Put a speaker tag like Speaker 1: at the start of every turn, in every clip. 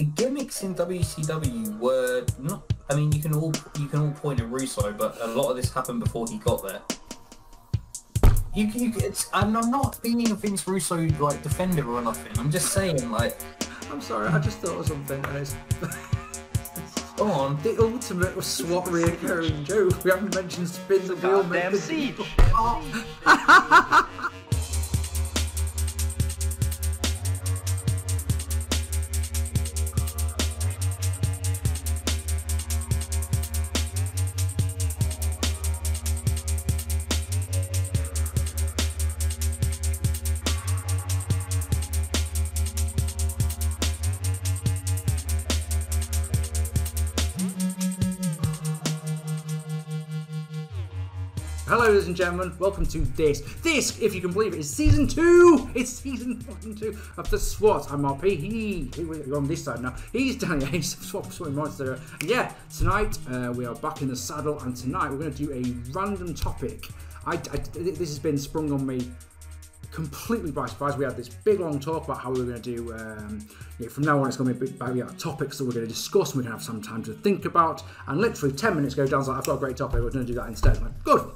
Speaker 1: the gimmicks in WCW were not. I mean, you can all you can all point at Russo, but a lot of this happened before he got there. You, you it's, and I'm not being a Vince Russo like defender or nothing. I'm just saying, like,
Speaker 2: I'm sorry, I just thought of something, and it's
Speaker 1: go on.
Speaker 2: the ultimate was SWAT reoccurring joke. We haven't mentioned spin the wheel.
Speaker 3: Goddamn
Speaker 2: method.
Speaker 3: siege.
Speaker 2: Oh. gentlemen. Welcome to this. This, if you can believe it, is season two. It's season fucking two of the SWAT. I'm RP. He, he we're on this side now. He's Danny Ace of SWAT Swimming Monster. And yeah, tonight uh, we are back in the saddle, and tonight we're going to do a random topic. I, I- this has been sprung on me completely by surprise. We had this big long talk about how we were going to do. Um, from now on, it's going to be about yeah, topics that we're going to discuss. and We're going to have some time to think about. And literally ten minutes ago, Dan's like, "I've got a great topic. We're going to do that instead." I'm like, good.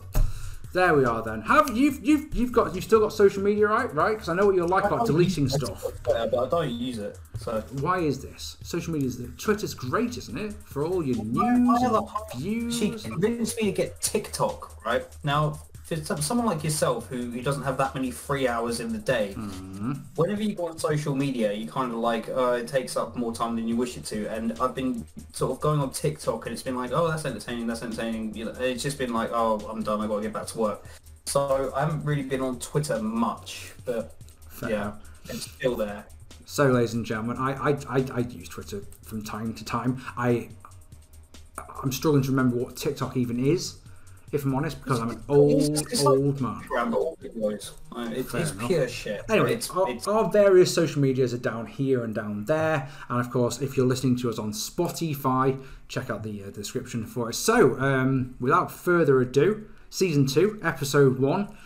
Speaker 2: There we are then. Have you've you've you've got you've still got social media right right? Because I know what you're like about deleting stuff.
Speaker 1: Yeah, but I don't use it. So
Speaker 2: Why is this? Social media is the Twitter's great, isn't it? For all your news
Speaker 1: have a
Speaker 2: and views.
Speaker 1: She convinced me to get TikTok, right? Now, for someone like yourself who, who doesn't have that many free hours in the day,
Speaker 2: Mm-hmm.
Speaker 1: whenever you go on social media, you kind of like, uh, it takes up more time than you wish it to. And I've been sort of going on TikTok and it's been like, oh, that's entertaining, that's entertaining. You know, it's just been like, oh, I'm done, I've got to get back to work. So I haven't really been on Twitter much, but
Speaker 2: Fair.
Speaker 1: yeah, it's still there.
Speaker 2: So, ladies and gentlemen, I, I, I, I use Twitter from time to time. I I'm struggling to remember what TikTok even is, if I'm honest, because I'm an old
Speaker 1: It's-
Speaker 2: old man.
Speaker 1: Ramble. Uh, It's, it's pure shit.
Speaker 2: Anyway,
Speaker 1: it's,
Speaker 2: our,
Speaker 1: it's
Speaker 2: our various social medias are down here and down there, and of course, if you're listening to us on Spotify, check out the uh, description for it. So, um, without further ado, season two, episode one.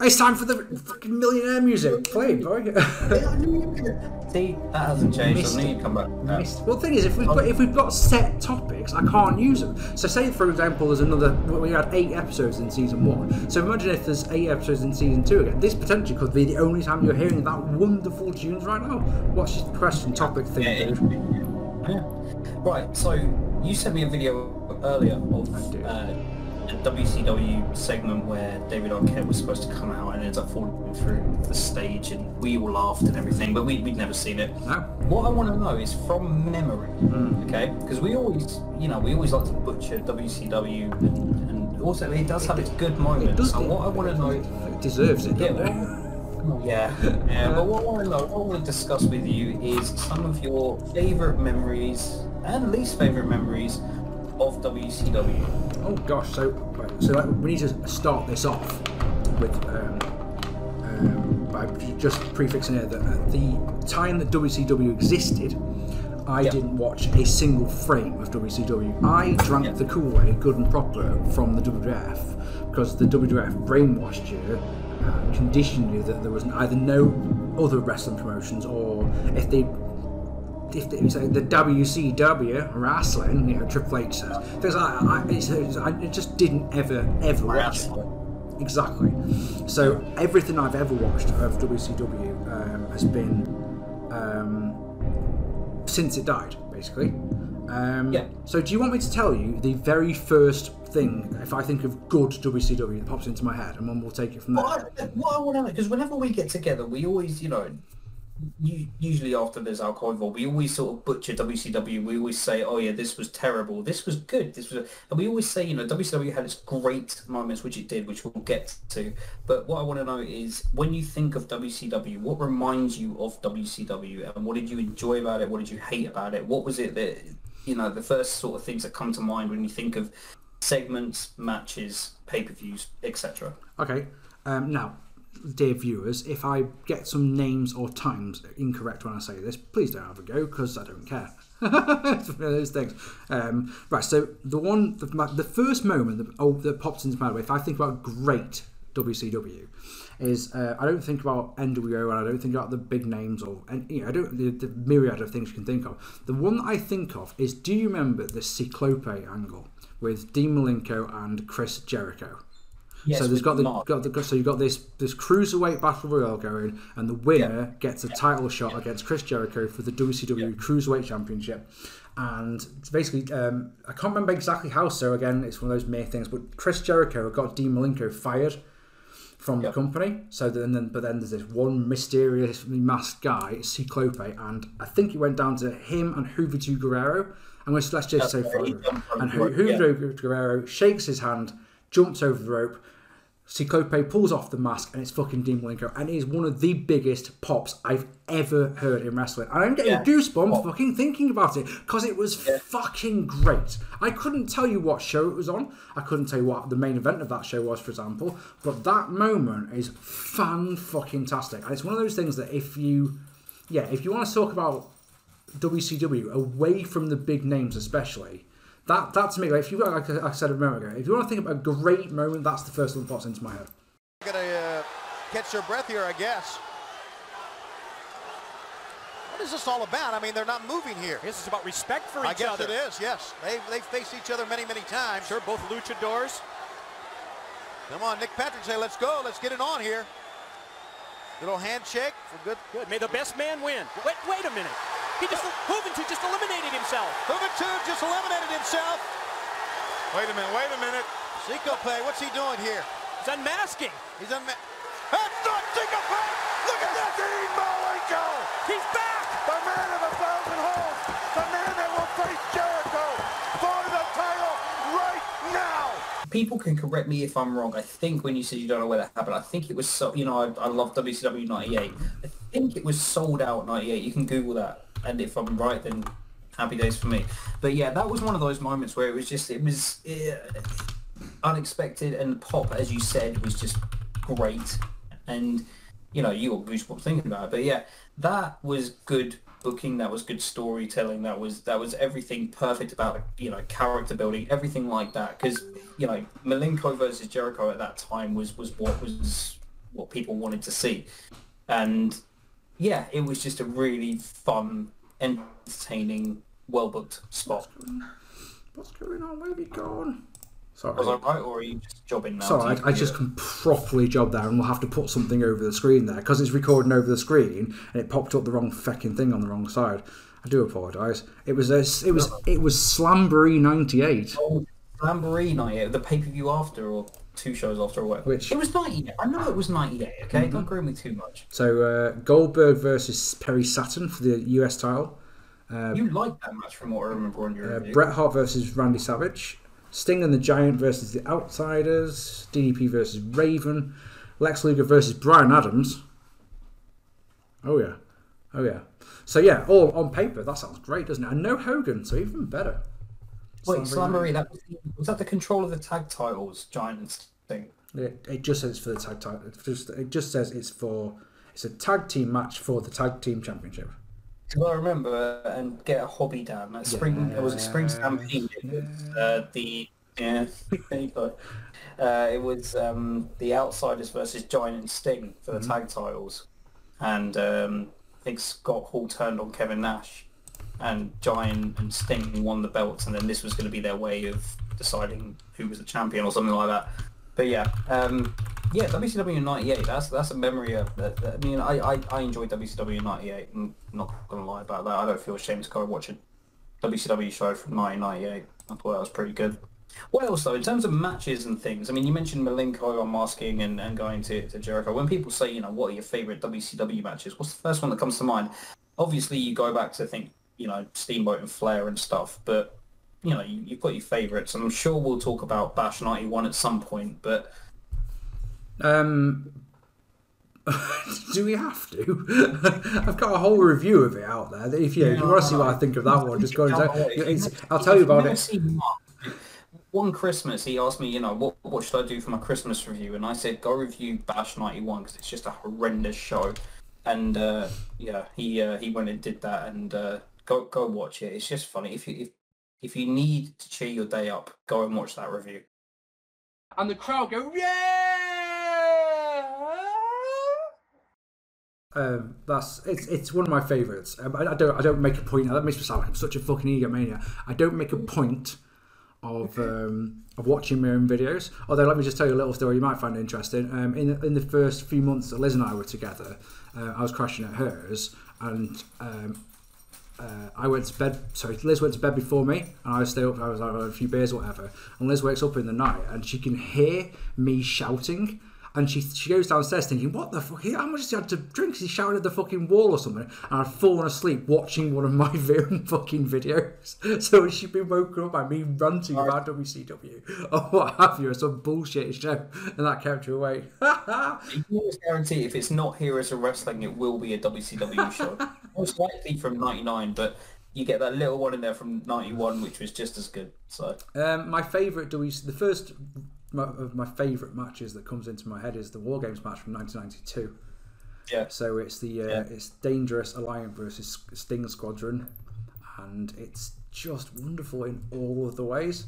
Speaker 2: It's time for the fucking millionaire music. Play, boy.
Speaker 1: See, that hasn't changed.
Speaker 2: Missed
Speaker 1: I knew
Speaker 2: it.
Speaker 1: you'd come back. Uh,
Speaker 2: Missed. Well, the thing is, if we've got, if we've got set topics, I can't use them. So, say for example, there's another. well, We had eight episodes in season one. So imagine if there's eight episodes in season two again. This potentially could be the only time you're hearing that wonderful tunes right now. What's your question topic thing,
Speaker 1: Yeah,
Speaker 2: dude?
Speaker 1: yeah. Right, so you sent me a video earlier of
Speaker 2: did.
Speaker 1: uh, a WCW segment where David Arquette was supposed to come out and ends up falling through the stage and we all laughed and everything, but we, we'd never seen it.
Speaker 2: No.
Speaker 1: What I want to know is from memory,
Speaker 2: Hmm.
Speaker 1: okay? Because we always, you know, we always like to butcher WCW and, and also it does have its good moments.
Speaker 2: Does
Speaker 1: and what I want to know
Speaker 2: It deserves it,
Speaker 1: yeah,
Speaker 2: it?
Speaker 1: well, yeah, yeah. But what I want to know, what I want to discuss with you is some of your favourite memories and least favourite memories of WCW.
Speaker 2: Oh gosh, so right, so like, we need to start this off with um, um, by just prefixing here that at the time that WCW existed, I
Speaker 1: Yeah.
Speaker 2: didn't watch a single frame of WCW. I drank
Speaker 1: Yeah.
Speaker 2: the Kool-Aid, good and proper, from the WWF because the WWF brainwashed you, and conditioned you that there was either no other wrestling promotions or if they if it was like the WCW wrestling, you know, Triple H says things like I, it's, it's, I it just didn't ever ever.
Speaker 1: Wrestling.
Speaker 2: Exactly. So everything I've ever watched of WCW um, has been um, since it died, basically. Um,
Speaker 1: Yeah.
Speaker 2: So do you want me to tell you the very first thing, if I think of good WCW, that pops into my head, and then we'll take it from there?
Speaker 1: What I, what I want to know, because whenever we get together, we always, you know, usually after there's involved, we always sort of butcher WCW. We always say, oh yeah, this was terrible. This was good. This was, and we always say, you know, WCW had its great moments, which it did, which we'll get to. But what I want to know is, when you think of WCW, what reminds you of WCW, and what did you enjoy about it? What did you hate about it? What was it that, you know, the first sort of things that come to mind when you think of segments, matches, pay-per-views, etc.
Speaker 2: Okay. Um, now, dear viewers, if I get some names or times incorrect when I say this, please don't have a go because I don't care. it's one of those things. Um, right. So the one, the, the first moment that, oh, that pops into my head, if I think about great WCW is uh, I don't think about NWO and I don't think about the big names or and you know I don't the, the myriad of things you can think of. The one that I think of is do you remember the Cyclope angle with Dean Malenko and Chris Jericho?
Speaker 1: Yes,
Speaker 2: so there's got the, got the so you've got this this cruiserweight battle royale going, and the winner gets a title shot against Chris Jericho for the WCW Cruiserweight Championship. And it's basically, um, I can't remember exactly how. So again, it's one of those mere things. But Chris Jericho got Dean Malenko fired from the company. So then, then, but then there's this one mysterious masked guy, Cyclope, and I think it went down to him and Juventud Guerrero. I'm going to let's just say
Speaker 1: That's right, he
Speaker 2: Fro-
Speaker 1: done from
Speaker 2: and
Speaker 1: the rope,
Speaker 2: Ju-
Speaker 1: yeah.
Speaker 2: Guerrero shakes his hand, jumps over the rope. Cyclope pulls off the mask and it's fucking Dean Malenko and it is one of the biggest pops I've ever heard in wrestling. And I'm getting
Speaker 1: Yeah.
Speaker 2: goosebumps fucking thinking about it because it was fucking great. I couldn't tell you what show it was on. I couldn't tell you what the main event of that show was, for example. But that moment is fan fucking tastic. And it's one of those things that if you, yeah, if you want to talk about WCW away from the big names, especially. That, that to me, like, if you like I said a moment ago, if you want to think about a great moment, that's the first one that pops into my head.
Speaker 3: Gonna uh, catch your breath here, I guess. What is this all about? I mean, they're not moving here.
Speaker 4: This is about respect for
Speaker 3: I
Speaker 4: each
Speaker 3: guess it is, yes. They they faced each other many, many times.
Speaker 4: Sure, both luchadors.
Speaker 3: Come on, Nick Patrick say, let's go, let's get it on here. Little handshake for good.
Speaker 4: Good. May the best man win. Wait, wait a minute. He just Juventud just eliminated himself.
Speaker 3: Juventud just eliminated himself.
Speaker 5: Wait a minute, wait a minute.
Speaker 3: Cyclope, what's he doing here?
Speaker 4: He's unmasking.
Speaker 3: He's on. That's not Cyclope! Look at that!
Speaker 5: Dean Malenko,
Speaker 4: He's back.
Speaker 5: the man of a thousand holes, the man that will face Jericho for the title right now.
Speaker 1: people can correct me if I'm wrong. I think when you said you don't know where that happened, I think it was so. You know, I, I love WCW '98. I think it was Souled Out '98. You can Google that, and if I'm right, then happy days for me. But yeah, that was one of those moments where it was just it was uh, unexpected, and the pop, as you said, was just great. And you know, you got goosebumps thinking about it. But yeah, that was good booking. That was good storytelling. That was that was everything perfect about you know character building, everything like that. Because you know, Malenko versus Jericho at that time was was what was what people wanted to see, and yeah, it was just a really fun, entertaining, well booked spot.
Speaker 2: What's going on? Where have you gone? Sorry.
Speaker 1: Was I right, or are you just jobbing now?
Speaker 2: Sorry, I, I just can properly job there and we'll have to put something over the screen there because it's recording over the screen and it popped up the wrong fecking thing on the wrong side. I do apologise. It was a, it was it was Slamboree '98.
Speaker 1: Oh, Lamborghini night, yeah, the pay per view after, or two shows after, or whatever.
Speaker 2: Which-
Speaker 1: it was ninety eight. I know it was ninety eight. Okay, don't agree with me too much.
Speaker 2: So uh, Goldberg versus Perry Saturn for the US title.
Speaker 1: you liked that match from what I remember on your
Speaker 2: Uh. Bret Hart versus Randy Savage. Sting and the Giant versus the Outsiders. DDP versus Raven. Lex Luger versus Brian Adams. Oh yeah, oh yeah. So yeah, all on paper that sounds great, doesn't it? And no Hogan, so even better.
Speaker 1: Wait,
Speaker 2: Slamboree
Speaker 1: that was, the- was that the control of the tag titles, Giants thing?
Speaker 2: It, it just says it's for the tag title. It just, it just says it's for it's a tag team match for the tag team championship.
Speaker 1: Because I remember and get a hobby down. That spring, it was a spring stampede. It was, uh, the yeah, there you go. Uh, it was um, the Outsiders versus Giant and Sting for the
Speaker 2: Mm-hmm.
Speaker 1: tag titles, and um, I think Scott Hall turned on Kevin Nash, and Giant and Sting won the belts, and then this was going to be their way of deciding who was the champion or something like that. But yeah, um, yeah, WCW '98. That's that's a memory of. I mean, I, I I enjoyed WCW '98. I'm not gonna lie about that. I don't feel ashamed to go watch a WCW show from 1998. I thought that was pretty good. What else though, in terms of matches and things? I mean, you mentioned Malenko unmasking and, and going to, to Jericho. When people say, you know, what are your favourite WCW matches? What's the first one that comes to mind? Obviously, you go back to think, you know, Steamboat and Flair and stuff, but you know, you, you've got your favourites. And I'm sure we'll talk about Bash 91 at some point, but
Speaker 2: Um, do we have to? I've got a whole review of it out there. If you, if you want to see what I think of that one, just go and it's, I'll tell you about it.
Speaker 1: One Christmas, he asked me, you know, what what should I do for my Christmas review? And I said, go review Bash '91 because it's just a horrendous show. And uh, yeah, he uh, he went and did that, and uh, go go watch it. It's just funny. If you if, if you need to cheer your day up, go and watch that review.
Speaker 2: And the crowd go yeah. Um, that's it's it's one of my favourites. Um, I, I, don't I don't make a point. That makes me sound like I'm such a fucking egomaniac. I don't make a point of um, of watching my own videos. Although let me just tell you a little story you might find interesting. Um, in in the first few months that Liz and I were together, uh, I was crashing at hers, and um, uh, I went to bed. Sorry, Liz went to bed before me, and I was still. I was like, a few beers or whatever. And Liz wakes up in the night, and she can hear me shouting. And she she goes downstairs thinking, what the fuck? How much has he had to drink? He shouted at the fucking wall or something. And I'd fallen asleep watching one of my own fucking videos. So she'd been woken up by me ranting about WCW or what have you, or some bullshit show. And that kept her awake.
Speaker 1: You can always guarantee if it's not Heroes of Wrestling, it will be a WCW show. Most likely from '99, but you get that little one in there from '91, which was just as good. So
Speaker 2: Um, my favourite WC, the first of my favourite matches that comes into my head is the War Games match from 1992.
Speaker 1: yeah,
Speaker 2: So it's the uh,
Speaker 1: Yeah.
Speaker 2: it's Dangerous Alliance versus Sting Squadron, and it's just wonderful in all of the ways.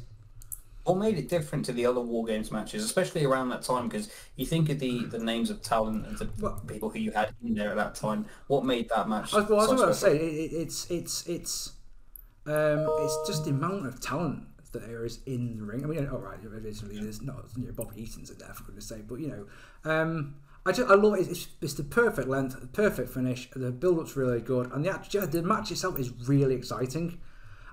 Speaker 1: What made it different to the other War Games matches, especially around that time? Because you think of the the names of talent and the
Speaker 2: Well-
Speaker 1: people who you had in there at that time. What made that match?
Speaker 2: I was, well, I was about to say it, it, it's it's it's um, it's just the amount of talent that there is in the ring. I mean, all right, originally there's not you know, Bobby Eaton's in there for goodness sake, but you know, um, I just I love it. It's, it's the perfect length, the perfect finish. The build up's really good, and the act- yeah, the match itself is really exciting,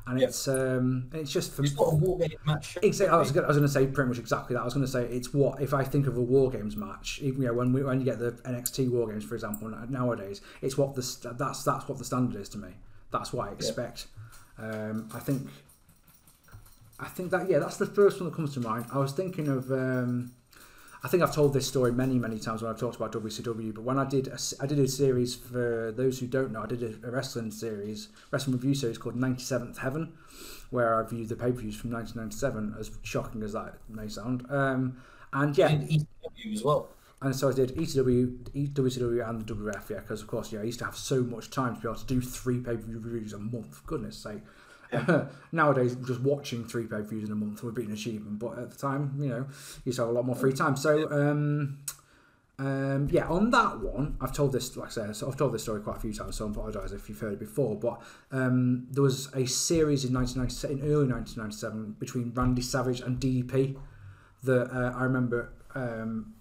Speaker 2: and
Speaker 1: Yeah.
Speaker 2: it's um, it's just for
Speaker 1: It's not a War Games match.
Speaker 2: Exactly. I was going to say pretty much exactly that. I was going to say it's what if I think of a war games match. You know, when we, when you get the NXT war games, for example, nowadays, it's what the that's that's what the standard is to me. That's what I expect. Um, I think. I think that yeah, that's the first one that comes to mind. I was thinking of. Um, I think I've told this story many, many times when I've talked about WCW. But when I did, a, I did a series for those who don't know. I did a, a wrestling series, wrestling review series called 97th Heaven, where I reviewed the pay per views from 1997. As shocking as that may sound, um, and yeah,
Speaker 1: And ECW as well.
Speaker 2: and so I did ECW, WCW, and the WWF. Yeah, because of course, yeah, I used to have so much time to be able to do three pay per view reviews a month. Goodness sake. Nowadays, just watching three pay per views in a month would be an achievement, but at the time, you know, you used to have a lot more free time. So, um, um, yeah, on that one, I've told this, like I said, so I've told this story quite a few times, so I apologise if you've heard it before. But um, there was a series in 1997, in early 1997, between Randy Savage and DDP that uh, I remember. Um,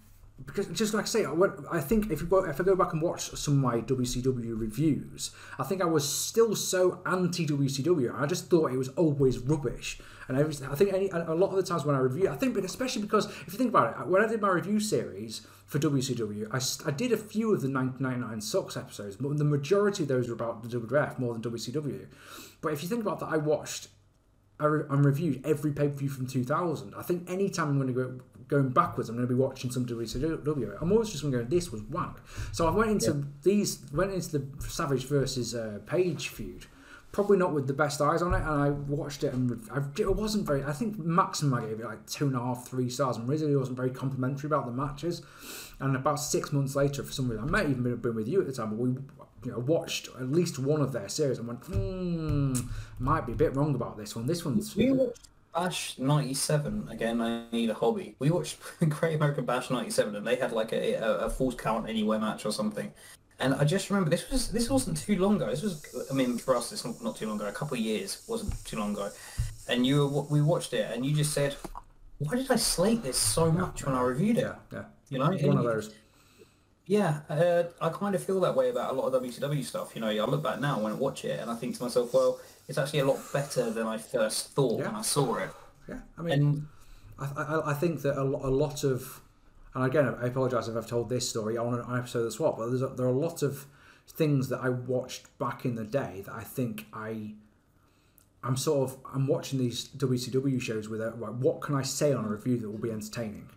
Speaker 2: because just like I say, I, went, I think if you go, if I go back and watch some of my WCW reviews, I think I was still so anti WCW. I just thought it was always rubbish. And I think any, a lot of the times when I review, I think, but especially because if you think about it, when I did my review series for WCW, I did a few of the 1999 Sucks episodes, but the majority of those were about the WWF more than WCW. But if you think about that, I watched I, re- I reviewed every pay per view from 2000. I think anytime I'm going to go going backwards, I'm going to be watching some WCW. I'm always just going to go, this was wank. So I went into these, went into the Savage versus uh, Page feud, probably not with the best eyes on it, and I watched it and I, it wasn't very. I think maximum I gave it like two and a half, three stars, and really wasn't very complimentary about the matches. And about six months later, for some reason, I might even have been with you at the time, but we you know, watched at least one of their series and went, hmm, might be a bit wrong about this one. This one's
Speaker 1: We watched Bash '97 again. I need a hobby. We watched Great American Bash '97, and they had like a, a, a falls count anywhere match or something. And I just remember this was this wasn't too long ago. This was, I mean, for us, it's not, not too long ago. A couple of years wasn't too long ago. And you, were- we watched it, and you just said, "Why did I slate this so much when I reviewed it?"
Speaker 2: yeah, yeah.
Speaker 1: You know,
Speaker 2: One of those.
Speaker 1: Yeah, uh, I kind of feel that way about a lot of WCW stuff. You know, I look back now when I watch it, and I think to myself, well, it's actually a lot better than I first thought
Speaker 2: Yeah.
Speaker 1: when I saw it.
Speaker 2: Yeah, I mean,
Speaker 1: And
Speaker 2: I, I, I think that a, a lot of, and again, I apologise if I've told this story on an episode of the SWAT, but there's a, there are a lot of things that I watched back in the day that I think I, I'm sort of, I'm watching these WCW shows with, a, like, what can I say on a review that will be entertaining?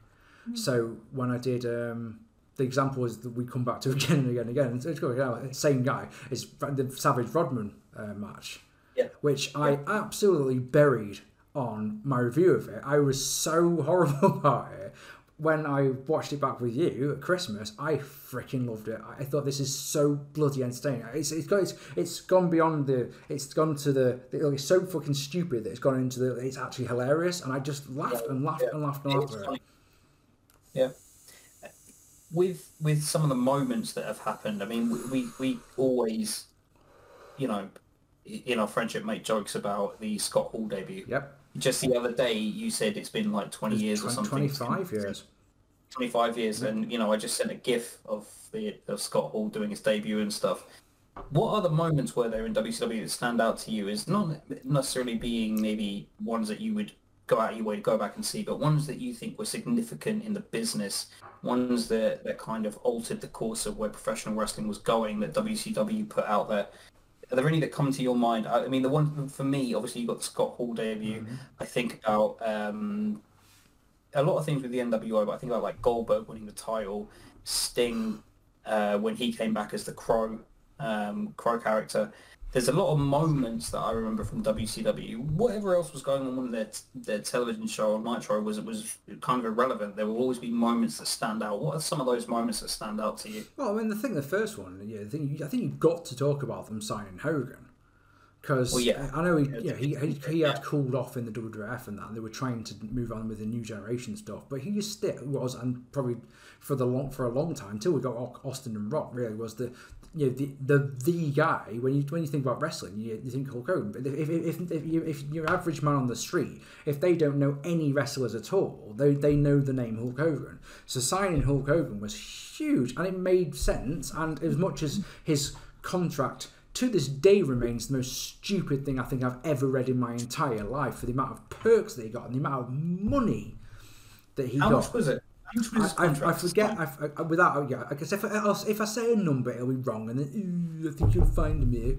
Speaker 2: So when I did, um, the example is that we come back to again and again and again. It's, it's going, yeah, same guy. It's the Savage Rodman uh, match
Speaker 1: yeah,
Speaker 2: which I absolutely buried on my review of it. I was so horrible about it. When I watched it back with you at Christmas, I freaking loved it. I thought this is so bloody entertaining. It's it's got it's, it's gone beyond the it's gone to the it's so fucking stupid that it's gone into the it's actually hilarious and I just laughed and laughed
Speaker 1: Yeah.
Speaker 2: and laughed and laughed it.
Speaker 1: funny. Yeah. With with some of the moments that have happened. I mean, we we, we always, you know, in our friendship, make jokes about the Scott Hall debut.
Speaker 2: Yep.
Speaker 1: Just the other day, you said it's been like twenty years or something.
Speaker 2: 25 years.
Speaker 1: 25 years and you know i just sent a gif of the of scott hall doing his debut and stuff what other moments were there in wcw that stand out to you is not necessarily being maybe ones that you would go out your way to go back and see but ones that you think were significant in the business ones that that kind of altered the course of where professional wrestling was going that wcw put out there are there any that come to your mind? I I mean, the one for me, obviously, you got the Scott Hall debut. I think about um, a lot of things with the NWO, but I think about like Goldberg winning the title, Sting uh, when he came back as the Crow, um, Crow character. There's a lot of moments that I remember from WCW. Whatever else was going on on their their television show on Nitro was was kind of irrelevant. There will always be moments that stand out. What are some of those moments that stand out to you?
Speaker 2: Well, I mean, the thing, the first one, yeah, I think, I think you've got to talk about them signing Hogan. Because
Speaker 1: Well, yeah.
Speaker 2: I know he, yeah, he, he, he had cooled off in the WWF and that, and they were trying to move on with the new generation stuff. But he still was, and probably for the long for a long time until we got Austin and Rock, really was the you know, the, the the guy when you when you think about wrestling, you, you think Hulk Hogan. But if if, if, if, you, if your average man on the street, if they don't know any wrestlers at all, they they know the name Hulk Hogan. So signing Hulk Hogan was huge, and it made sense. And as much as his contract to this day remains the most stupid thing I think I've ever read in my entire life for the amount of perks that he got and the amount of money that he
Speaker 1: How
Speaker 2: got.
Speaker 1: it? How much was his
Speaker 2: I, I, I forget. I, I, without, yeah, I guess if I, if I say a number, it'll be wrong, and then ooh, I think you'll find me.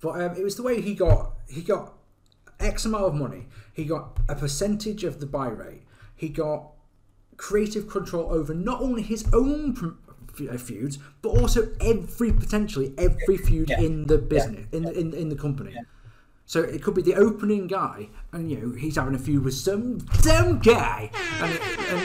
Speaker 2: But um, it was the way he got he got X amount of money. He got a percentage of the buy rate. He got creative control over not only his own pr- uh, feuds, but also every potentially every feud
Speaker 1: Yeah.
Speaker 2: in the business in the in, in the company. So it could be the opening guy, and you know he's having a feud with some dumb guy, and, and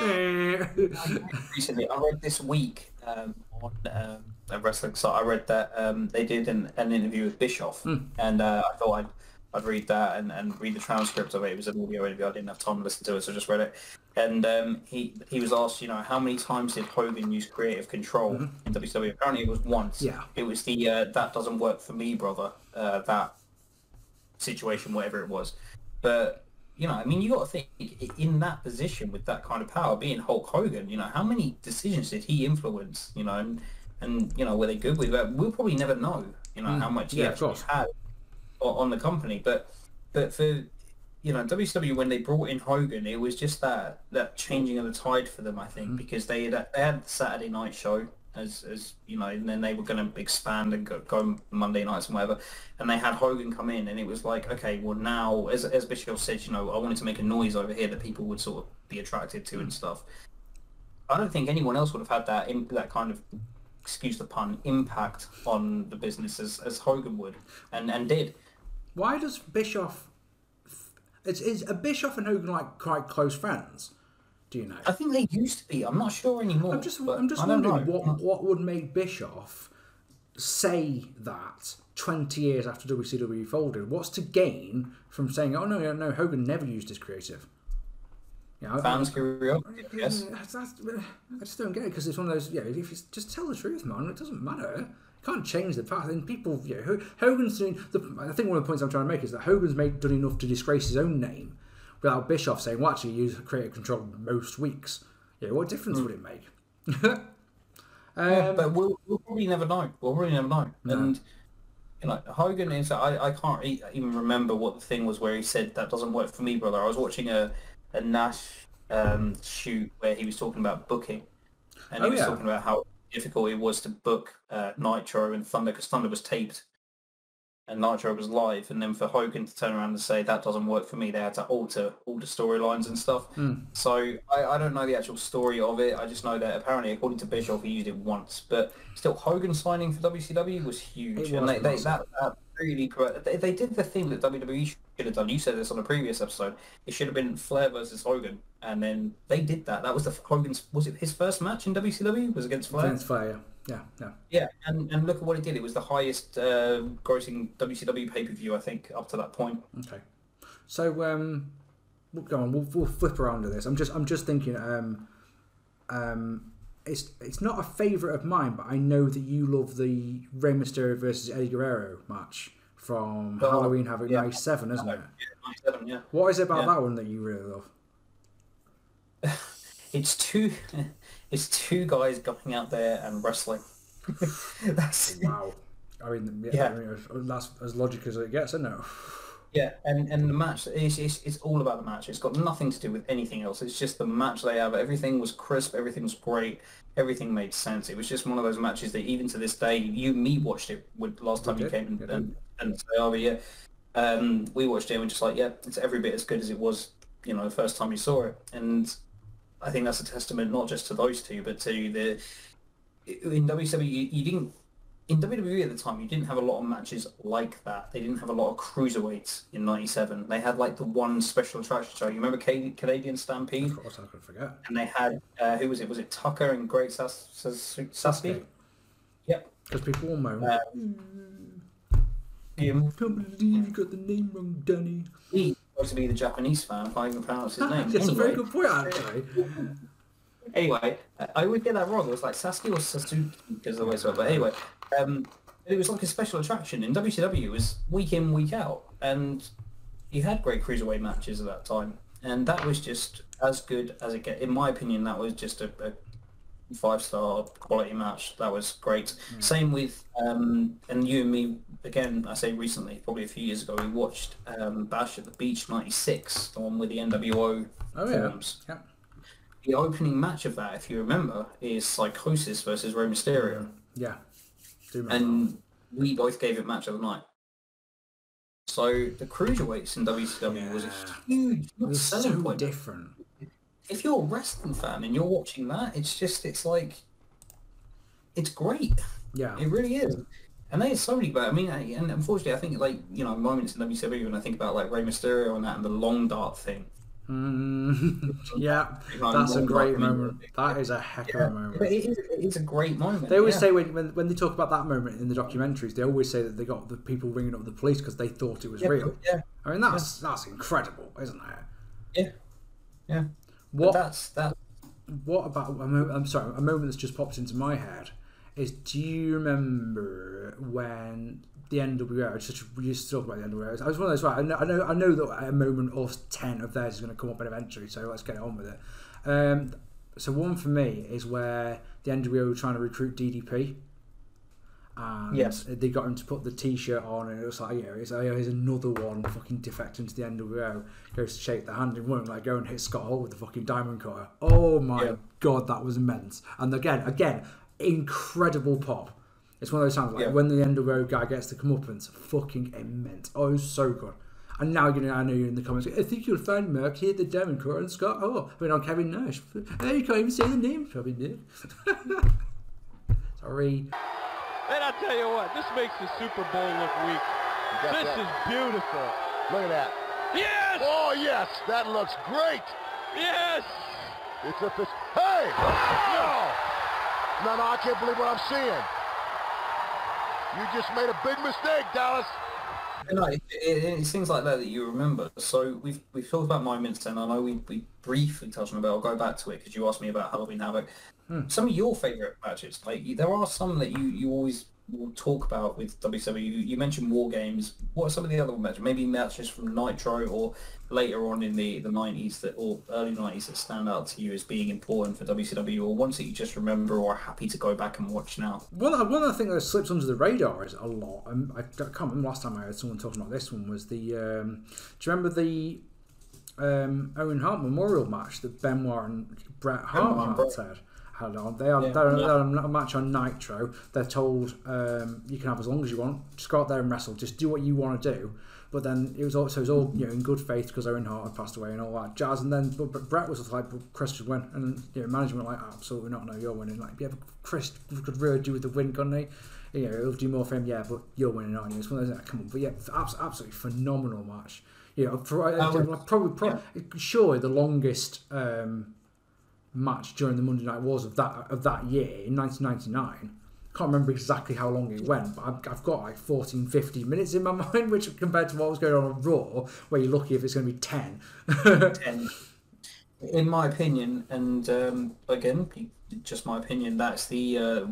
Speaker 2: you know,
Speaker 1: recently. I read this week um, on um, a wrestling site. I read that um, they did an, an interview with Bischoff, and uh, I thought I'd, I'd read that and, and read the transcript of it. It was an audio interview. I didn't have time to listen to it, so I just read it. And um, he he was asked, you know, how many times did Hogan use creative control in WWE? Apparently, it was once.
Speaker 2: Yeah.
Speaker 1: It was the uh, that doesn't work for me, brother. Uh, that situation, whatever it was. But you know, I mean, you got to think in that position with that kind of power, being Hulk Hogan. You know, how many decisions did he influence? You know, and and you know, were they good with that? We'll probably never know. You know, how much he
Speaker 2: yeah, of
Speaker 1: actually had on the company. But but for you know WCW when they brought in Hogan, it was just that that changing of the tide for them. I think because they had they had the Saturday night show as as you know, and then they were going to expand and go, go Monday nights and whatever. And they had Hogan come in, and it was like, okay, well now, as as Bischoff said, you know, I wanted to make a noise over here that people would sort of be attracted to and mm. stuff. I don't think anyone else would have had that in, that kind of excuse the pun impact on the business as, as Hogan would and and did.
Speaker 2: why does Bischoff? Is is a Bischoff and Hogan like quite close friends? Do you know?
Speaker 1: I think they used to be. I'm not sure anymore.
Speaker 2: I'm just I'm just wondering
Speaker 1: know.
Speaker 2: what what would make Bischoff say that 20 years after WCW folded. What's to gain from saying, "Oh no, no, no, Hogan never used his creative." You know,
Speaker 1: fans curiosity. Yes.
Speaker 2: Yeah, that's- that's- I just don't get it because it's one of those. Yeah, if you just tell the truth, man, it doesn't matter. Can't change the past. And people, yeah, Ho- Hogan's doing. The, I think one of the points I'm trying to make is that Hogan's made done enough to disgrace his own name, without Bischoff saying, "Well, actually, you use creative control most weeks." Yeah, what difference would it make?
Speaker 1: Yeah, but we'll, we'll probably never know. We'll really never know. And you know, Hogan is. I, I can't even remember what the thing was where he said that doesn't work for me, brother. I was watching a a Nash um, shoot where he was talking about booking, and he
Speaker 2: Oh,
Speaker 1: was
Speaker 2: yeah.
Speaker 1: talking about how difficult it was to book uh, Nitro and Thunder because Thunder was taped and Nitro was live, and then for Hogan to turn around and say that doesn't work for me, they had to alter all the storylines and stuff. Hmm. So I, I don't know the actual story of it. I just know that apparently, according to Bischoff, he used it once, but still, Hogan signing for WCW was huge, and they, they, that, that really cor- they, they did the thing that WWE should have done. You said this on a previous episode. It should have been Flair versus Hogan, and then they did that. That was the Hogan's was it his first match in WCW was against Flair.
Speaker 2: Against Flair, yeah, yeah.
Speaker 1: Yeah, and, and look at what it did. It was the highest uh, grossing WCW pay per view, I think, up to that point.
Speaker 2: Okay. So um, we'll go on. We'll, we'll flip around to this. I'm just I'm just thinking. Um, um, it's it's not a favourite of mine, but I know that you love the Rey Mysterio versus Eddie Guerrero match from
Speaker 1: Oh,
Speaker 2: Halloween Havoc
Speaker 1: yeah.
Speaker 2: '97, isn't it?
Speaker 1: Yeah, 97, yeah.
Speaker 2: What is it about
Speaker 1: Yeah.
Speaker 2: that one that you really love?
Speaker 1: It's two, it's two guys going out there and wrestling. That's
Speaker 2: Wow. I mean, yeah,
Speaker 1: Yeah.
Speaker 2: I mean, that's as logic as it gets, isn't it?
Speaker 1: Yeah, and, and the match is it's, it's all about the match. It's got nothing to do with anything else. It's just the match they have. Everything was crisp. Everything was great. Everything made sense. It was just one of those matches that even to this day, you me watched it with last time you came and and, and say, oh yeah, um, we watched it and we're just like, yeah, it's every bit as good as it was, you know, the first time you saw it. And I think that's a testament not just to those two, but to the in WCW you, you didn't in WWE at the time you didn't have a lot of matches like that. They didn't have a lot of cruiserweights in '97. They had like the one special attraction show. You remember Ca- Canadian Stampede?
Speaker 2: Of course, I could forget.
Speaker 1: And they had uh, who was it? Was it Taka and Great Sas- Sas- Sasuke? Yep.
Speaker 2: Because people will moan.
Speaker 1: Uh, Him.
Speaker 2: can't believe you got the name wrong, Danny.
Speaker 1: He's to be the Japanese fan. I can't even pronounce his name.
Speaker 2: That's a very good point, actually.
Speaker 1: Anyway, I- always get that wrong. It was like Sasuke or Sasuke because of the way it's. But anyway, um, it was like a special attraction. In WCW, it was week in, week out. And you had great cruiserweight matches at that time. And that was just as good as it get. In my opinion, that was just a, a five-star quality match. That was great. Same with, um, and you and me, again, I say recently, probably a few years ago, we watched um, Bash at the Beach 96, the one with the NWO
Speaker 2: Oh, yeah.
Speaker 1: forms
Speaker 2: yeah.
Speaker 1: the opening match of that, if you remember, is Psicosis versus Rey Mysterio,
Speaker 2: Yeah. Do remember.
Speaker 1: and we both gave it match of the night. So the cruiserweights in WCW was a huge
Speaker 2: was
Speaker 1: selling
Speaker 2: so
Speaker 1: point.
Speaker 2: different.
Speaker 1: If you're a wrestling fan and you're watching that, it's just it's like it's great.
Speaker 2: Yeah.
Speaker 1: It really is. And there's so many, but I mean, I- and unfortunately, I think like you know moments in WCW when I think about like Rey Mysterio and that and the lawn dart thing.
Speaker 2: Mm, yeah, that's a great moment. That is a heck of a moment.
Speaker 1: But it is, it is a great moment.
Speaker 2: They always
Speaker 1: yeah.
Speaker 2: say when, when when they talk about that moment in the documentaries, they always say that they got the people ringing up the police because they thought it was
Speaker 1: Yeah,
Speaker 2: real.
Speaker 1: Yeah,
Speaker 2: I mean, that's that's incredible, isn't it?
Speaker 1: yeah, yeah. But
Speaker 2: What
Speaker 1: that's that.
Speaker 2: what about I'm sorry, a moment that's just popped into my head is do you remember when the NWO just we used to talk about the NWO I was one of those right I know I know, I know that a moment or 10 of theirs is going to come up eventually so let's get on with it um, so one for me is where the NWO were trying to recruit DDP and
Speaker 1: Yes.
Speaker 2: they got him to put the t-shirt on and it was like yeah it's, oh, here's another one fucking defecting to the NWO goes to shake the hand and won't like go and hit Scott Hall with the fucking diamond cutter. Oh my
Speaker 1: Yeah.
Speaker 2: god that was immense. And again again incredible pop. It's one of those times like
Speaker 1: Yeah.
Speaker 2: when the NWO guy gets the comeuppance fucking immense. Oh it was so good. And now you know I know you're in the comments I think you'll find Merck here the diamond cutter and Scott Hall I mean on Kevin Nash. Hey you can't even say the name. Did sorry
Speaker 6: And I tell you what, this makes the Super Bowl look weak. This
Speaker 3: that.
Speaker 6: is beautiful.
Speaker 3: Look at that.
Speaker 6: Yes!
Speaker 3: Oh, yes, that looks great.
Speaker 6: Yes!
Speaker 3: It's a fish. Hey! No! No, no, I can't believe what I'm seeing. You just made a big mistake, Dallas.
Speaker 1: No, it, it, it's things like that that you remember. So we've we've talked about moments, and I know we, we briefly touched on it, but I'll go back to it because you asked me about Halloween Havoc. Hmm. Some of your favourite matches, like there are some that you, you always will talk about with WCW. You, you mentioned War Games. What are some of the other matches? Maybe matches from Nitro or later on in the, the 90s that or early 90s that stand out to you as being important for WCW, or ones that you just remember or are happy to go back and watch now.
Speaker 2: One, one other thing that slips under the radar is a lot. Um, I, I can't remember last time I heard someone talking about this one was the. Um, do you remember the um, Owen Hart Memorial match that Benoit and Bret Hart
Speaker 1: and
Speaker 2: had?
Speaker 1: Bret.
Speaker 2: had? Had on. They are
Speaker 1: Yeah.
Speaker 2: they're,
Speaker 1: Yeah.
Speaker 2: they're a match on Nitro. They're told um, you can have as long as you want. Just go out there and wrestle. Just do what you want to do. But then it was also it was all you know in good faith because Owen Hart had passed away and all that jazz. And then but, but Bret was like, but Chris should win, and you know management were like absolutely not. No, you're winning. Like yeah, but Chris could really do with the win, couldn't he? You know, it'll do more for him. Yeah, but you're winning, aren't you? It's one of those. Like, come on, but yeah, abs- absolutely phenomenal match. You know, for, uh, probably, probably surely the longest. Um, match during the Monday Night Wars of that of that year in 1999. Can't remember exactly how long it went, but I've, I've got like 14, 15 minutes in my mind, which compared to what was going on on Raw, where you're lucky if it's going to be 10.
Speaker 1: And in my opinion, and um, again, just my opinion, that's the uh,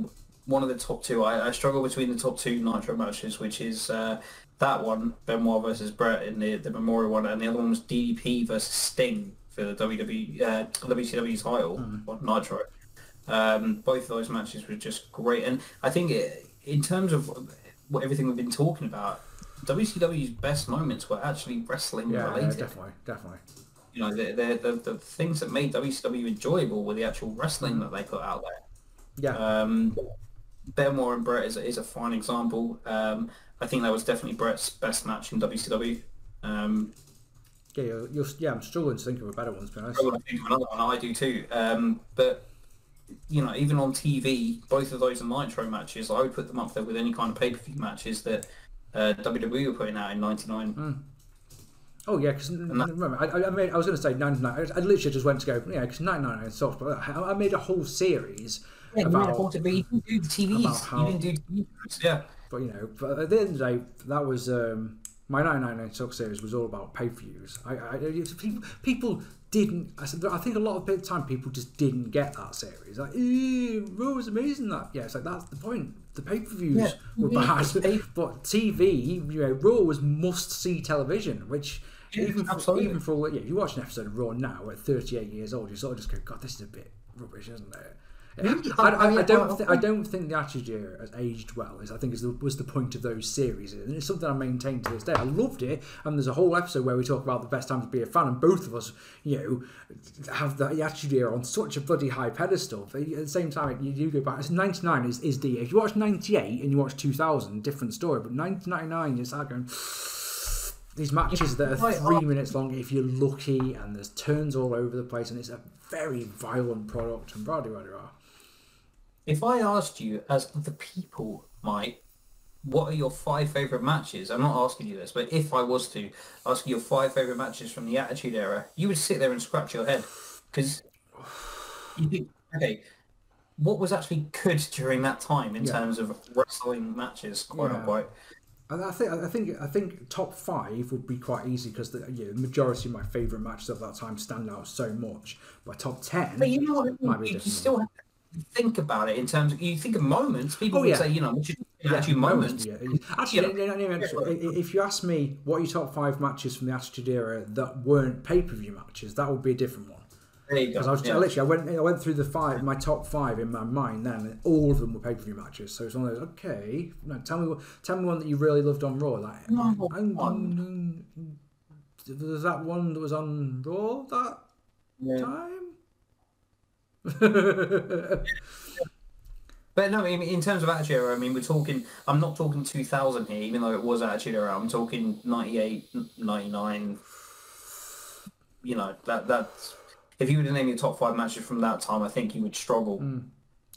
Speaker 1: one of the top two. I, I struggle between the top two Nitro matches, which is uh, that one, Benoit versus Bret in the, the Memorial one, and the other one was DDP versus Sting for the WWE uh, WCW title on Nitro. Um, both of those matches were just great, and I think it, in terms of what everything we've been talking about, WCW's best moments were actually wrestling
Speaker 2: Yeah, yeah,
Speaker 1: related.
Speaker 2: definitely, definitely.
Speaker 1: You know, the, the, the, the things that made WCW enjoyable were the actual wrestling that they put out there.
Speaker 2: Yeah,
Speaker 1: Um, Benoit and Bret is, a- is a fine example. Um, I think that was definitely Bret's best match in WCW. Um,
Speaker 2: yeah, you're, you're, yeah. I'm struggling to think of a better one to be honest.
Speaker 1: I would think of another one. I do too. Um, but you know, even on TV, both of those are Nitro matches. I would put them up there with any kind of pay-per-view matches that uh, WWE were putting out in '99.
Speaker 2: Oh yeah, because remember, I, I- I made I was going to say 99. I, I literally just went to go yeah, because 99 sucks. But I, I made a whole series
Speaker 1: Yeah, you
Speaker 2: about
Speaker 1: didn't do the TVs.
Speaker 2: how-
Speaker 1: You didn't do TVs. Yeah.
Speaker 2: But you know, but at the end of the day, that was um, my 999 Suck series was all about pay per views. I, I, people, people didn't. I, said, I think a lot of the time people just didn't get that series. Like, "Eh, Raw was amazing. That yeah, it's like that's the point. The pay per views
Speaker 1: Yeah,
Speaker 2: were bad, but TV, you know, Raw was must see television, which.
Speaker 1: Yeah,
Speaker 2: even
Speaker 1: absolutely.
Speaker 2: even for all, yeah, if you watch an episode of Raw now at 38 years old, you sort of just go, God, this is a bit rubbish, isn't it? I, I, I don't. Th- I don't think the Attitude Era has aged well. Is I think is the, was the point of those series, and it's something I maintain to this day. I loved it, and there's a whole episode where we talk about the best time to be a fan, and both of us, you know, have the Attitude Era on such a bloody high pedestal. But at the same time, you do go back. It's 99 is, is the if you watch 98 and you watch 2000, different story. But 1999, you're start going. These matches that are three minutes long, if you're lucky, and there's turns all over the place, and it's a very violent product. And blah, blah, blah, blah.
Speaker 1: If I asked you, as the people, Mike, what are your five favourite matches? I'm not asking you this, but if I was to ask you your five favourite matches from the Attitude Era, you would sit there and scratch your head because you think, okay, what was actually good during that time in
Speaker 2: Yeah.
Speaker 1: terms of wrestling matches, quote
Speaker 2: Yeah.
Speaker 1: unquote?
Speaker 2: I think I think I think top five would be quite easy because the, yeah, the majority of my favourite matches of that time stand out so much. But top ten,
Speaker 1: But you know what? I
Speaker 2: Might be
Speaker 1: You,
Speaker 2: different.
Speaker 1: still have think about it in terms of you think of moments. People
Speaker 2: Oh,
Speaker 1: would say, you know, is
Speaker 2: Yeah,
Speaker 1: actually moments.
Speaker 2: Yeah. Actually,
Speaker 1: You know,
Speaker 2: no, no, no, no, if you ask me what are your top five matches from the Attitude Era that weren't pay per view matches, that would be a different one.
Speaker 1: There you go.
Speaker 2: Because I was
Speaker 1: yeah.
Speaker 2: I literally I went I went through the five my top five in my mind then and all of them were pay per view matches. So it's one of those okay. No, tell me tell me one that you really loved on Raw. Like I'm- was that one that was on Raw that
Speaker 1: Yeah.
Speaker 2: time?
Speaker 1: But no, I mean, in terms of Attitude Era, I mean, we're talking, I'm not talking 2000 here, even though it was Attitude Era. I'm talking 98, 99. You know, that that's, if you were to name your top five matches from that time, I think you would struggle hmm.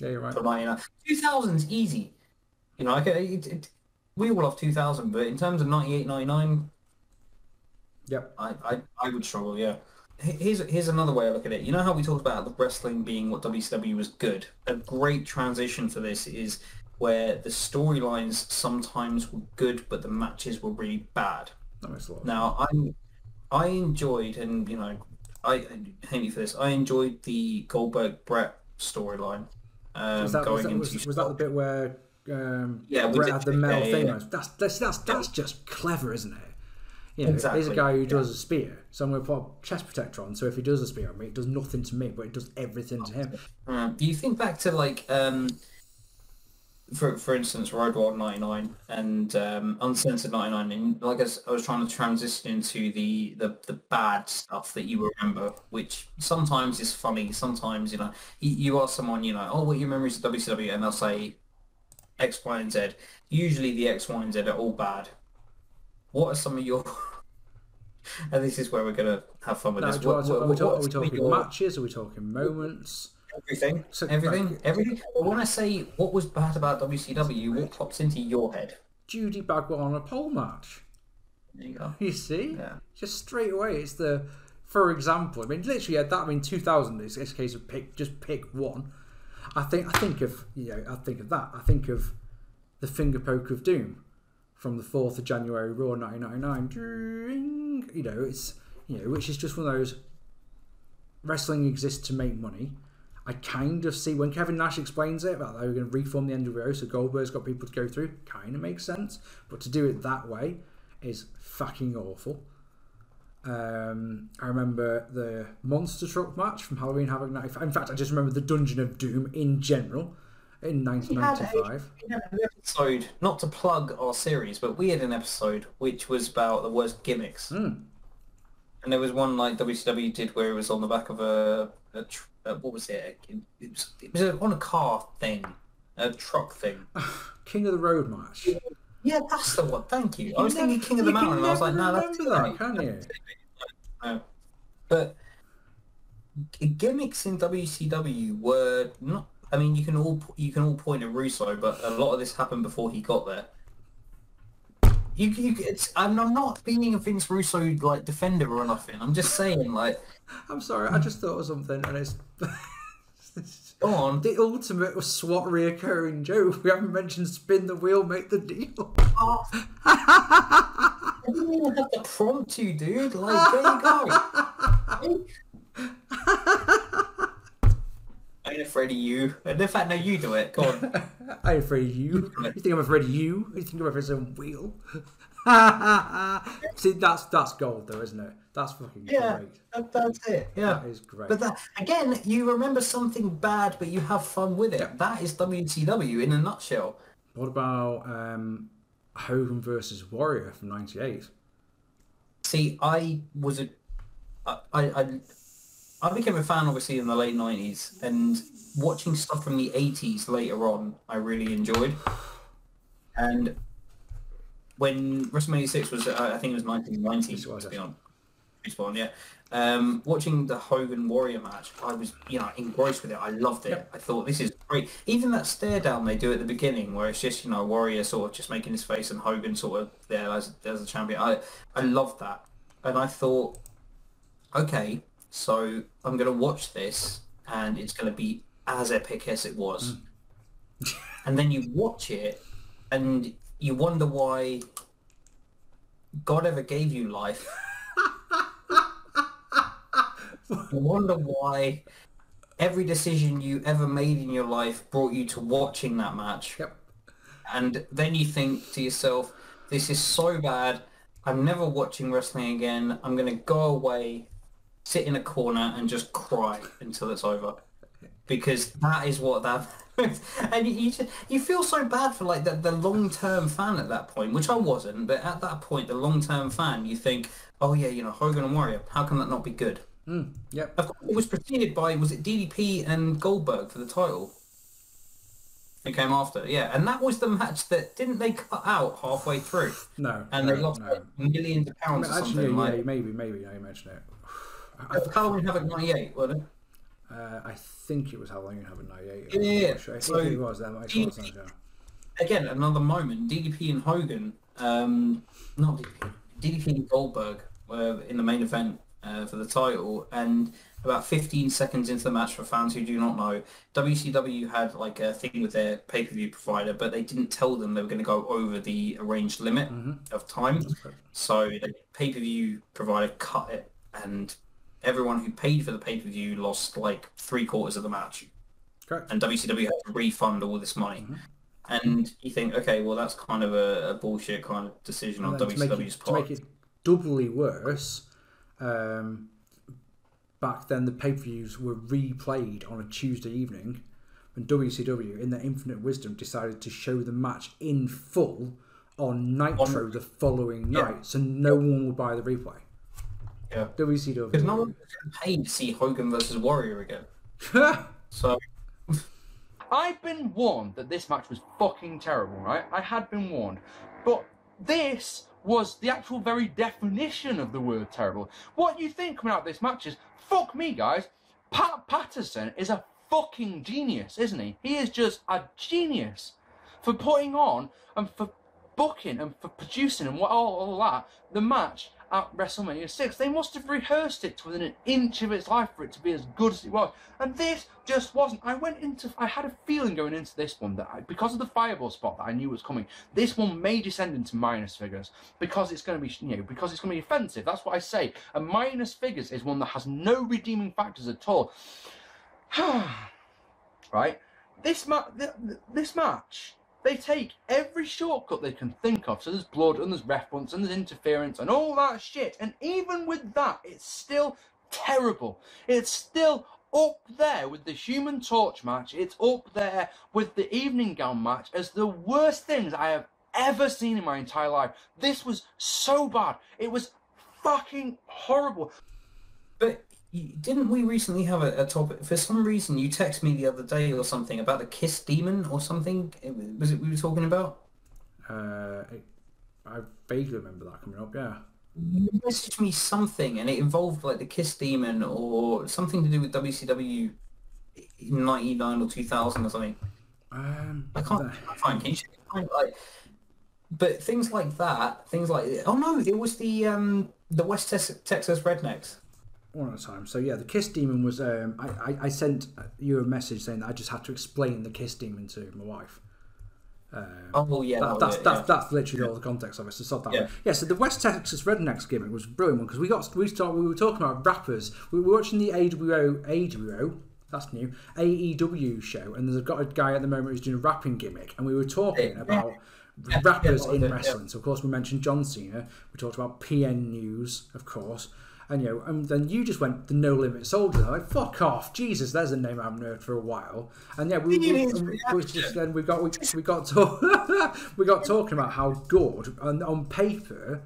Speaker 2: yeah, you're right.
Speaker 1: for 99. 2000's easy. You know, it, it, we all love 2000, but in terms of 98, 99,
Speaker 2: Yep.
Speaker 1: I, I, I would struggle, yeah. Here's here's another way I look at it. You know how we talked about the wrestling being what WCW was good? A great transition for this is where the storylines sometimes were good, but the matches were really bad.
Speaker 2: That makes a lot.
Speaker 1: Now, I'm I enjoyed, and you know, I hate me for this. I enjoyed the Goldberg Bret storyline. Um,
Speaker 2: Was that,
Speaker 1: going
Speaker 2: was, that,
Speaker 1: into
Speaker 2: was, was that the bit where um,
Speaker 1: Yeah,
Speaker 2: Bret
Speaker 1: the-
Speaker 2: had the metal
Speaker 1: yeah,
Speaker 2: thing
Speaker 1: yeah.
Speaker 2: That's, that's, that's, that's just clever, isn't it? You know, here's a guy who
Speaker 1: yeah.
Speaker 2: does a spear, so I'm going to put a chest protector on, so if he does a spear on me, it does nothing to me, but it does everything to him.
Speaker 1: Do you think back to like, um, for for instance, Road Wild '99 and um, Uncensored '99, and like I was trying to transition into the, the the bad stuff that you remember, which sometimes is funny, sometimes you know, you, you ask someone, you know, oh, what are your memories of WCW, and they'll say X, Y, and Z. Usually, the X, Y, and Z are all bad. What are some of your and this is where we're gonna have fun with
Speaker 2: Now,
Speaker 1: this.
Speaker 2: What, want are we, talk- are we
Speaker 1: what's some of
Speaker 2: talking
Speaker 1: your-
Speaker 2: matches? Are we talking moments?
Speaker 1: Everything,
Speaker 2: So-
Speaker 1: everything,
Speaker 2: right.
Speaker 1: everything. But when I say what was bad about WCW, what pops into your head?
Speaker 2: Judy Bagwell on a pole match.
Speaker 1: There you go.
Speaker 2: You see?
Speaker 1: Yeah.
Speaker 2: Just straight away, it's the. For example, I mean, literally at that. I mean, 2000 is a case of pick, just pick one. I think. I think of you know. I think of that. I think of the finger poke of doom from the 4th of January Raw 1999. Ding. You know, it's you know, which is just one of those. wrestling exists to make money. I kind of see when Kevin Nash explains it about how we're going to reform the NWO, so Goldberg's got people to go through. Kind of makes sense, but to do it that way is fucking awful. Um, I remember the monster truck match from Halloween Havoc 95. In fact, I just remember the Dungeon of Doom in general in 1995.
Speaker 1: We had an episode, not to plug our series, but we had an episode which was about the worst gimmicks.
Speaker 2: Hmm.
Speaker 1: And there was one like WCW did where it was on the back of a, a uh, what was it? It was, it was a, on a car thing, a truck thing.
Speaker 2: King of the Road match.
Speaker 1: Yeah, that's the one. Thank you. I was
Speaker 2: never-
Speaker 1: thinking King of the Mountain, and I was like, no, that's
Speaker 2: that,
Speaker 1: right.
Speaker 2: can you?
Speaker 1: No. But gimmicks in WCW were not. I mean, you can all you can all point at Russo, but a lot of this happened before he got there. You, you, it's, I'm, I'm not being a Vince Russo like defender or nothing. I'm just saying, like,
Speaker 2: I'm sorry, I just thought of something, and it's
Speaker 1: go on.
Speaker 2: the ultimate SWAT reoccurring joke. We haven't mentioned spin the wheel, make the deal. Oh.
Speaker 1: I didn't even have to prompt you, dude. Like, there you go. I ain't afraid of you. And in fact, no, you do it. Go on.
Speaker 2: I'm afraid of you. You think I'm afraid of you? You think I'm afraid of some wheel? See, that's that's gold, though, isn't it? That's fucking
Speaker 1: Yeah,
Speaker 2: great.
Speaker 1: that, that's it. Yeah,
Speaker 2: That is great.
Speaker 1: But that again, you remember something bad, but you have fun with it. That is WCW in a nutshell.
Speaker 2: What about um, Hogan versus Warrior from '98?
Speaker 1: See, I was a, I, I, I- I became a fan obviously in the late nineties, and watching stuff from the eighties later on, I really enjoyed. And when WrestleMania six was, uh, I think it was nineteen ninety.
Speaker 2: Yes, it was,
Speaker 1: To be. Respawn, yeah. Um, watching the Hogan Warrior match, I was, you know, engrossed with it. I loved it. I thought this is great. Even that stare down they do at the beginning, where it's just, you know, Warrior sort of just making his face and Hogan sort of there as as a champion. I I loved that, and I thought, okay, so I'm gonna watch this, and it's gonna be as epic as it was. Mm. and then you watch it, and you wonder why God ever gave you life. you wonder why every decision you ever made in your life brought you to watching that match.
Speaker 2: Yep.
Speaker 1: And then you think to yourself, this is so bad. I'm never watching wrestling again. I'm going to go away, sit in a corner and just cry until it's over. Because that is what that... and you, you, just, you feel so bad for like the, the long-term fan at that point, which I wasn't. But at that point, the long-term fan, you think, oh yeah, you know, Hogan and Warrior, how can that not be good?
Speaker 2: Hmm, yep.
Speaker 1: Of course, it was preceded by was it DDP and Goldberg for the title? It came after, yeah, and that was the match that didn't they cut out halfway through,
Speaker 2: No.
Speaker 1: and
Speaker 2: no,
Speaker 1: they lost
Speaker 2: no.
Speaker 1: like, millions of pounds or
Speaker 2: Actually,
Speaker 1: something
Speaker 2: yeah,
Speaker 1: like.
Speaker 2: maybe, maybe. Now you mention it. I,
Speaker 1: Halloween Havoc '98, wasn't it?
Speaker 2: uh, I think it was Halloween Havoc '98.
Speaker 1: Yeah, yeah, yeah.
Speaker 2: Sure. If
Speaker 1: So,
Speaker 2: it was, that lot. Yeah.
Speaker 1: Again, another moment. DDP and Hogan, um, not DDP, DDP and Goldberg were in the main event uh, for the title, and about 15 seconds into the match, for fans who do not know, WCW had like a thing with their pay-per-view provider, but they didn't tell them they were going to go over the arranged limit of time. So the pay-per-view provider cut it, and everyone who paid for the pay-per-view lost like three quarters of the match
Speaker 2: Correct.
Speaker 1: and WCW had to refund all this money. And you think, okay, well, that's kind of a, a bullshit kind of decision on
Speaker 2: And to make,
Speaker 1: WCW's
Speaker 2: it, to
Speaker 1: part.
Speaker 2: make it doubly worse, um, back then the pay-per-views were replayed on a Tuesday evening, when WCW, in their infinite wisdom, decided to show the match in full on Nitro the following
Speaker 1: Yeah.
Speaker 2: night, so no one would buy the replay.
Speaker 1: Yeah.
Speaker 2: WCW.
Speaker 1: Because no one was paid to see Hogan versus Warrior again. So,
Speaker 7: I've been warned that this match was fucking terrible, right? I had been warned. But this was the actual very definition of the word terrible. What you think coming out of this match is, fuck me, guys. Pat Patterson is a fucking genius, isn't he? He is just a genius for putting on and for booking and for producing and what all, all that the match at WrestleMania 6. They must have rehearsed it to within an inch of its life for it to be as good as it was. And this just wasn't. I went into, I had a feeling going into this one that I, because of the fireball spot that I knew was coming, this one may descend into minus figures because it's going to be, you know, because it's going to be offensive. That's what I say. A minus figures is one that has no redeeming factors at all. right? This ma- th- th- this match, they take every shortcut they can think of. So there's blood and there's reference and there's interference and all that shit. And even with that, it's still terrible. It's still up there with the Human Torch match. It's up there with the Evening Gown match as the worst things I have ever seen in my entire life. This was so bad. It was fucking horrible.
Speaker 1: But didn't we recently have a, a topic? For some reason, you texted me the other day or something about the Kiss Demon or something. It was- it we were talking about?
Speaker 2: Uh, I vaguely remember that coming up. Yeah.
Speaker 1: You messaged me something, and it involved like the Kiss Demon or something to do with WCW in '99 or 2000 or something.
Speaker 2: Um,
Speaker 1: I can't, I can't find. Can you? Find, like, but things like that, things like oh no, it was the um the West Texas Rednecks.
Speaker 2: One at a time. So yeah, the Kiss Demon was. Um, I, I I sent you a message saying that I just had to explain the Kiss Demon to my wife.
Speaker 1: Oh yeah,
Speaker 2: That,
Speaker 1: that
Speaker 2: that's
Speaker 1: it,
Speaker 2: that's,
Speaker 1: yeah.
Speaker 2: that's literally all the context of it. So that
Speaker 1: Yeah.
Speaker 2: one. Yeah. So the West Texas Rednecks gimmick was a brilliant one because we got we started, we were talking about rappers. We were watching the AWO AWO. That's new AEW show, and there's got a guy at the moment who's doing a rapping gimmick, and we were talking
Speaker 1: Yeah.
Speaker 2: about rappers
Speaker 1: yeah,
Speaker 2: in
Speaker 1: yeah.
Speaker 2: wrestling. So of course we mentioned John Cena. We talked about PN News, of course. And you know, and then you just went the No Limit Soldier. I'm like, fuck off, Jesus! There's a name I haven't heard for a while. And yeah, we, we, we, we just then we got we, we got to, we got talking about how good and on paper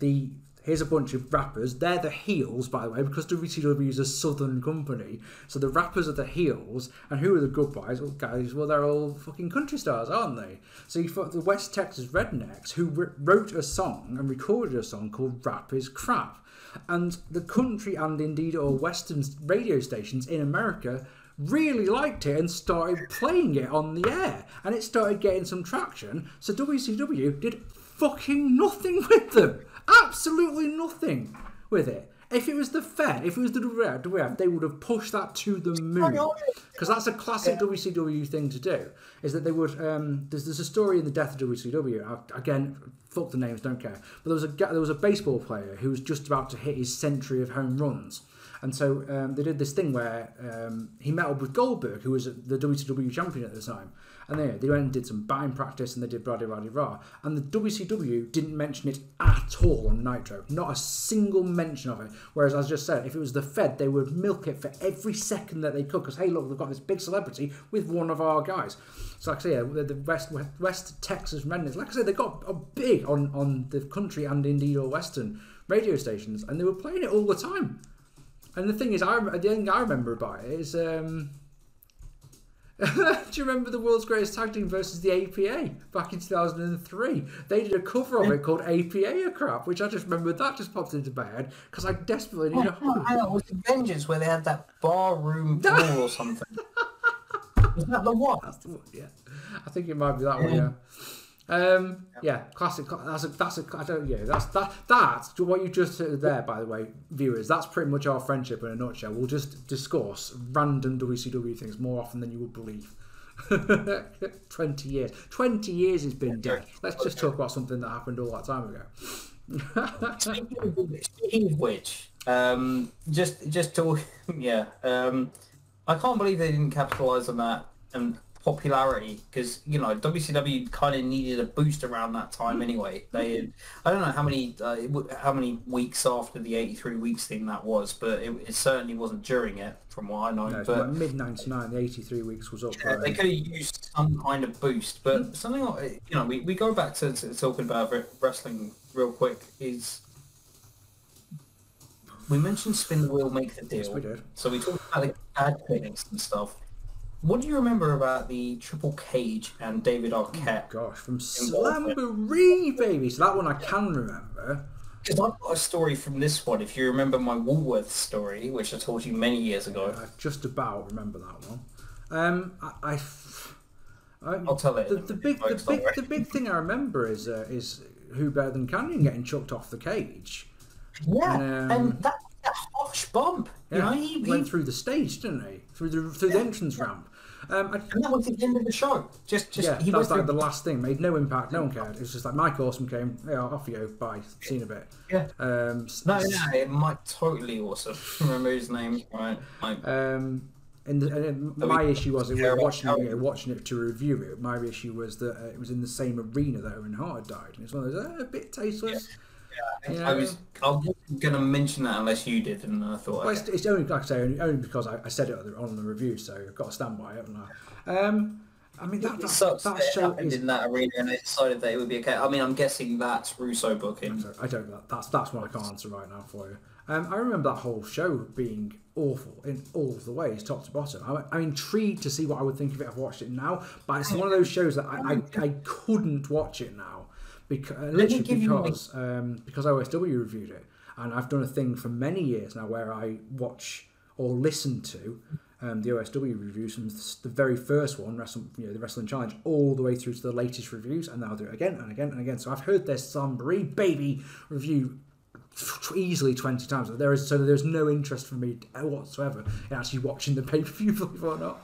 Speaker 2: the here's a bunch of rappers. They're the heels, by the way, because WCW is a southern company. So the rappers are the heels, and who are the good guys? Well, guys, well, they're all fucking country stars, aren't they? So you've got the West Texas Rednecks who wrote a song and recorded a song called "Rap Is Crap," and the country and indeed all Western radio stations in America really liked it and started playing it on the air. And it started getting some traction. So WCW did fucking nothing with them. Absolutely nothing with it if it was the Fed, if it was the WWF, they would have pushed that to the moon. Because that's a classic WCW thing to do. Is that they would? Um, there's, there's a story in the death of WCW. I- Again, fuck the names, don't care. But there was a there was a baseball player who was just about to hit his century of home runs, and so um, they did this thing where um, he met up with Goldberg, who was the WCW champion at the time. And they, they went and did some batting practice and they did blah, blah, blah. And the WCW didn't mention it at all on Nitro. Not a single mention of it. Whereas, as I just said, if it was the Fed, they would milk it for every second that they could. Because, hey, look, they've got this big celebrity with one of our guys. So, like I say, the West, West Texas Rednecks, like I said, they got big on, on the country and indeed all Western radio stations. And they were playing it all the time. And the thing is, I the thing I remember about it is, um, do you remember the World's Greatest Tag Team versus the APA back in 2003? They did a cover of it called APA a crap, which I just remember that just popped into my head because I desperately need oh, a
Speaker 1: Oh, hang on, it was the Vengeance where they had that barroom brawl or something. Was that the one?
Speaker 2: That's the one, yeah. I think it might be that one, yeah. Um, yeah, classic. That's a, that's a, I don't, yeah, that's, that, that's what you just said there, by the way, viewers. That's pretty much our friendship in a nutshell. We'll just discuss random WCW things more often than you would believe. 20 years. 20 years has been dead. Let's just talk about something that happened all that time ago.
Speaker 1: Speaking of which, um, just just to yeah, um, I can't believe they didn't capitalize on that and popularity because you know WCW kind of needed a boost around that time anyway. They had, I don't know how many uh, how many weeks after the 83 weeks thing that was, but it, it certainly wasn't during it from what I know.
Speaker 2: No,
Speaker 1: but
Speaker 2: about mid 99, the 83 weeks was up.
Speaker 1: Yeah, they could have used some kind of boost, but something like you know, we, we go back to, to talking about wrestling real quick. Is we mentioned spin the wheel, make the deal.
Speaker 2: we did.
Speaker 1: So we talked about the ad clinics and stuff. What do you remember about the Triple Cage and David Arquette?
Speaker 2: Gosh, from. Slamboree, baby. So that one I can remember.
Speaker 1: Because I've got a story from this one. If you remember my Woolworth story, which I told you many years ago,
Speaker 2: I just about remember that one. Um, I, I, I
Speaker 1: I'll tell it.
Speaker 2: The, the big, the big, the big thing I remember is uh, is who better than Kanyon getting chucked off the cage.
Speaker 1: Yeah,
Speaker 2: Um,
Speaker 1: and that, that harsh bump. You know, he,
Speaker 2: went
Speaker 1: he
Speaker 2: through the stage, didn't he? Through the through the entrance ramp. Um, I,
Speaker 1: and that was the end of the show. Just, just
Speaker 2: yeah,
Speaker 1: he
Speaker 2: that was like the last thing. Made no impact. No one cared. It was just like Mike Awesome came. Yeah, off you go. Bye. Seen a bit.
Speaker 1: Yeah.
Speaker 2: Um,
Speaker 1: No, no, Mike totally awesome. Remember his name, right? Mike.
Speaker 2: Um, and, the, and my issue was it
Speaker 1: Yeah,
Speaker 2: was watching it, watching it to review it. My issue was that uh, it was in the same arena that Owen Hart had died, and it's one of those uh, a bit tasteless. Yeah.
Speaker 1: I was I wasn't gonna mention that unless you did, and I thought.
Speaker 2: Well, it's, it's only like I say, only, only because I, I said it on the, review, so I've got to stand by it, haven't I? Um, I mean that that,
Speaker 1: sucks
Speaker 2: that
Speaker 1: that
Speaker 2: show
Speaker 1: happened
Speaker 2: is.
Speaker 1: in that arena, and they decided that it would be okay. I mean, I'm guessing that's Russo booking.
Speaker 2: I don't know. That's that's what I can't answer right now for you. Um, I remember that whole show being awful in all of the ways, top to bottom. I'm, I'm intrigued to see what I would think of it. I've watched it now, but it's one of those shows that I, I, I couldn't watch it now because literally
Speaker 1: give you,
Speaker 2: because um, because OSW reviewed it, and I've done a thing for many years now where I watch or listen to. Um, the OSW reviews from the very first one, Wrestle, you know, the Wrestling Challenge, all the way through to the latest reviews, and I'll do it again and again and again. So I've heard their Slamboree Baby review easily 20 times. There is so there's no interest for me whatsoever in actually watching the pay per view, believe it or not.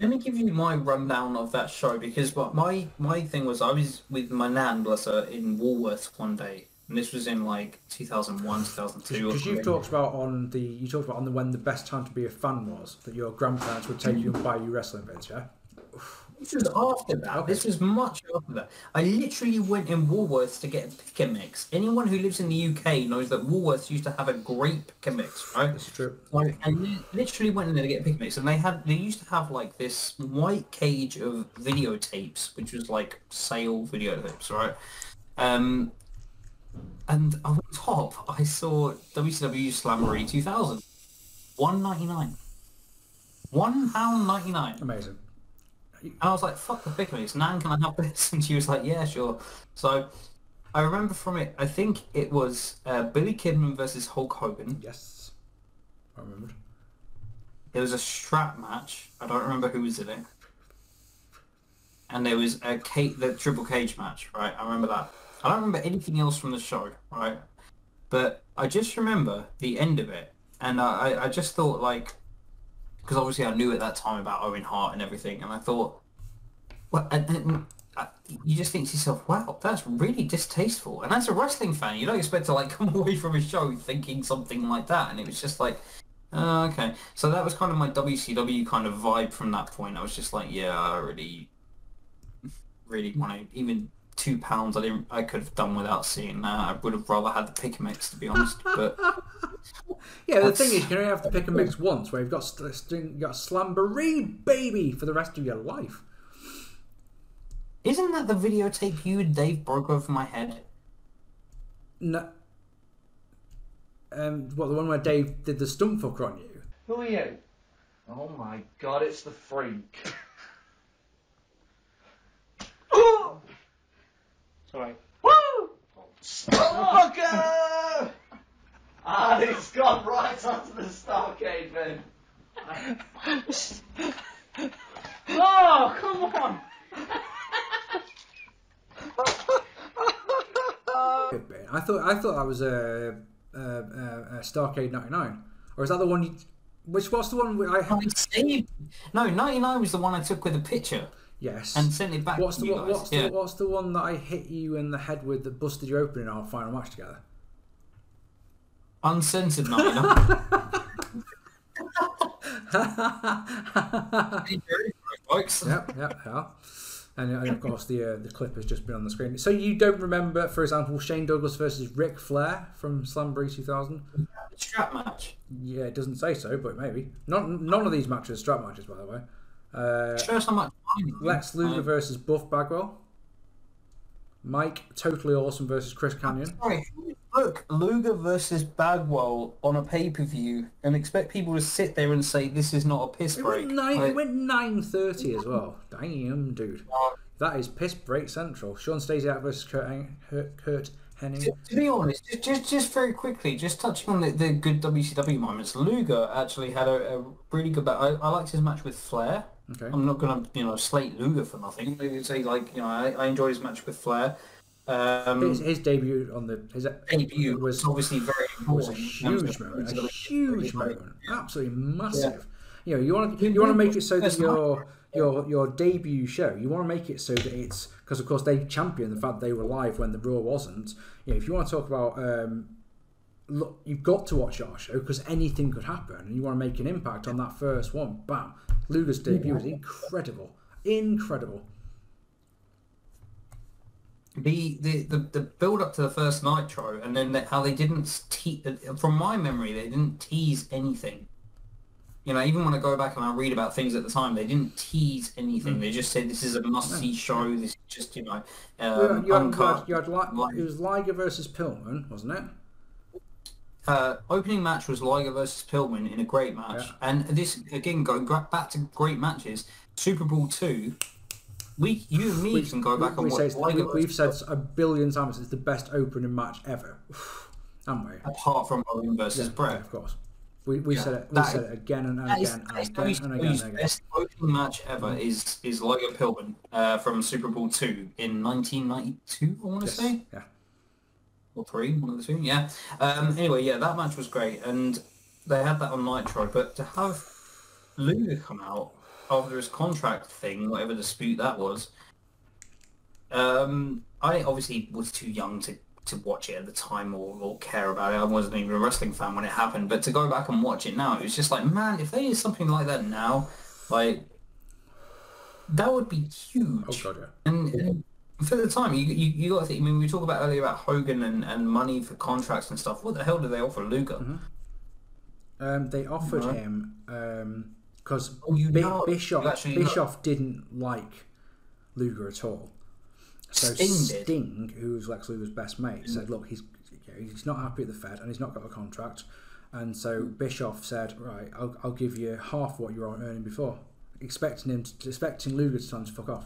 Speaker 1: Let me give you my rundown of that show because what my my thing was I was with my nan, bless her, in Woolworths one day, and this was in like 2001, 2002.
Speaker 2: Because you've talked about on the you talked about on the when the best time to be a fan was that your grandparents would take you and buy you wrestling bits, yeah.
Speaker 1: This was after that. This was much after that. I literally went in Woolworths to get a pick and mix. Anyone who lives in the UK knows that Woolworths used to have a great pick and mix, right?
Speaker 2: That's true.
Speaker 1: Like, and li- literally went in there to get a pick and mix, and they had they used to have like this white cage of videotapes, which was like sale videotapes, right? Um, and on top, I saw WCW Slamboree 2000, one ninety nine, one pound ninety nine.
Speaker 2: Amazing.
Speaker 1: And I was like, fuck the pick mix. Nan, can I have this? And she was like, yeah, sure. So I remember from it, I think it was uh, Billy Kidman versus Hulk Hogan.
Speaker 2: Yes, I remembered.
Speaker 1: It was a strap match. I don't remember who was in it. And there was a the triple cage match, right? I remember that. I don't remember anything else from the show, right? But I just remember the end of it, and I- I just thought like, because obviously I knew at that time about Owen Hart and everything, and I thought, well, and, and uh, you just think to yourself, wow, that's really distasteful. And as a wrestling fan, you don't expect to like come away from a show thinking something like that, and it was just like, Oh, okay. So that was kind of my WCW kind of vibe from that point. I was just like, yeah, I really, really want to. Even two pounds, I didn't. I could have done without seeing that. I would have rather had the pick and mix, to be honest. But
Speaker 2: Yeah, the thing is, you only have to pick and mix once, where you've got st- st- you got Slamboree baby for the rest of your life.
Speaker 1: isn't that the videotape you and Dave broke over my head?
Speaker 2: No. Um, what the one where Dave did the stump fucker on you?
Speaker 7: Who are you? Oh my god, it's the freak.
Speaker 6: Sorry.
Speaker 7: Woo! Stalker! and it's gone right onto the Starcade bin. oh, come on!
Speaker 2: Could. I thought I thought that was a, a, a, a Starcade '99, or is that the one? You, which was the one where I?
Speaker 1: I saved. No, ninety nine was the one I took with a picture
Speaker 2: Yes.
Speaker 1: and sent it back
Speaker 2: What's
Speaker 1: to
Speaker 2: the
Speaker 1: you
Speaker 2: one,
Speaker 1: guys.
Speaker 2: what's
Speaker 1: yeah.
Speaker 2: the what's the one that I hit you in the head with that busted you open in our final match together?
Speaker 1: Uncensored nine. folks.
Speaker 2: yep, yep, yeah. And, and of course, the uh, the clip has just been on the screen. So you don't remember, for example, Shane Douglas versus Ric Flair from Slamboree 2000?
Speaker 1: Strap match.
Speaker 2: Yeah, it doesn't say so, but maybe. Not none of these matches are strap matches, by the way. Uh,
Speaker 1: Show much.
Speaker 2: Lex Luger versus Buff Bagwell. Mike Totally Awesome versus Chris Kanyon.
Speaker 1: Sorry, look, Luger versus Bagwell on a pay per view and expect people to sit there and say this is not a piss
Speaker 2: It
Speaker 1: break.
Speaker 2: went nine.
Speaker 1: Like,
Speaker 2: It went nine thirty as well. Damn, dude. That is piss break central. Shawn Stasiak versus Curt, Hen- Curt, Hennig.
Speaker 1: to, to be honest, just, just just very quickly, just touching on the, the good WCW moments, Luger actually had a, a really good. I, I liked his match with Flair.
Speaker 2: Okay.
Speaker 1: I'm not gonna you know slate Luger for nothing. Maybe say like you know I, I enjoyed his match with Flair. Um,
Speaker 2: His, his debut on the his
Speaker 1: debut
Speaker 2: was
Speaker 1: obviously very important.
Speaker 2: was a huge moment, a huge moment, absolutely massive.
Speaker 1: Yeah.
Speaker 2: You know, you want to you want to make it so that your your your debut show, you want to make it so that it's because of course they champion the fact they were live when the Raw wasn't. You know, if you want to talk about um, look, you've got to watch our show because anything could happen, and you want to make an impact on that first one. Bam! Luger's debut was incredible, incredible.
Speaker 1: the, the, the, the build up to the first Nitro, and then the, how they didn't te- from my memory, they didn't tease anything. You know, even when I go back and I read about things at the time, they didn't tease anything. They just said this is a must-see show. This is just you know,
Speaker 2: You
Speaker 1: um,
Speaker 2: had, you had,
Speaker 1: uncut.
Speaker 2: you had, Li- it was Liger versus Pillman, wasn't it?
Speaker 1: Uh, opening match was Liger versus Pillman in a great match,
Speaker 2: Yeah.
Speaker 1: and this again going back to great matches. SuperBrawl two, we you and me can go back
Speaker 2: we
Speaker 1: and watch Liger
Speaker 2: we, we've said a billion times it's the best opening match ever, haven't we?
Speaker 1: apart from Roman versus
Speaker 2: Yeah,
Speaker 1: Bret.
Speaker 2: of course. We, we
Speaker 1: Yeah,
Speaker 2: said it. We said it again and
Speaker 1: That is,
Speaker 2: again and
Speaker 1: is
Speaker 2: again and again and again.
Speaker 1: best opening match ever is is Liger Pillman uh, from SuperBrawl two in 1992. I want to
Speaker 2: Yes,
Speaker 1: say
Speaker 2: Yeah.
Speaker 1: Or three, one of the two. Yeah. Um, anyway, yeah, that match was great, and they had that on Nitro. But to have Luger come out after his contract thing, whatever dispute that was, um, I obviously was too young to, to watch it at the time or, or care about it. I wasn't even a wrestling fan when it happened. But to go back and watch it now, it was just like, man, if they did something like that now, like that would be huge.
Speaker 2: Oh god, yeah.
Speaker 1: And, and for the time, you, you, you got to think, I mean, we talked about earlier about Hogan and, and money for contracts and stuff. What the hell do they offer Luger?
Speaker 2: Mm-hmm. Um, they offered him because
Speaker 1: Oh, you know-
Speaker 2: Bischoff
Speaker 1: you actually know.
Speaker 2: Bischoff didn't like Luger at all. So
Speaker 1: Sting.
Speaker 2: Sting, who was Lex Luger's best mate, said, "Look, he's he's not happy at the Fed and he's not got a contract." And so Bischoff said, "Right, I'll, I'll give you half what you were earning before," expecting him, to, expecting Luger to to fuck off.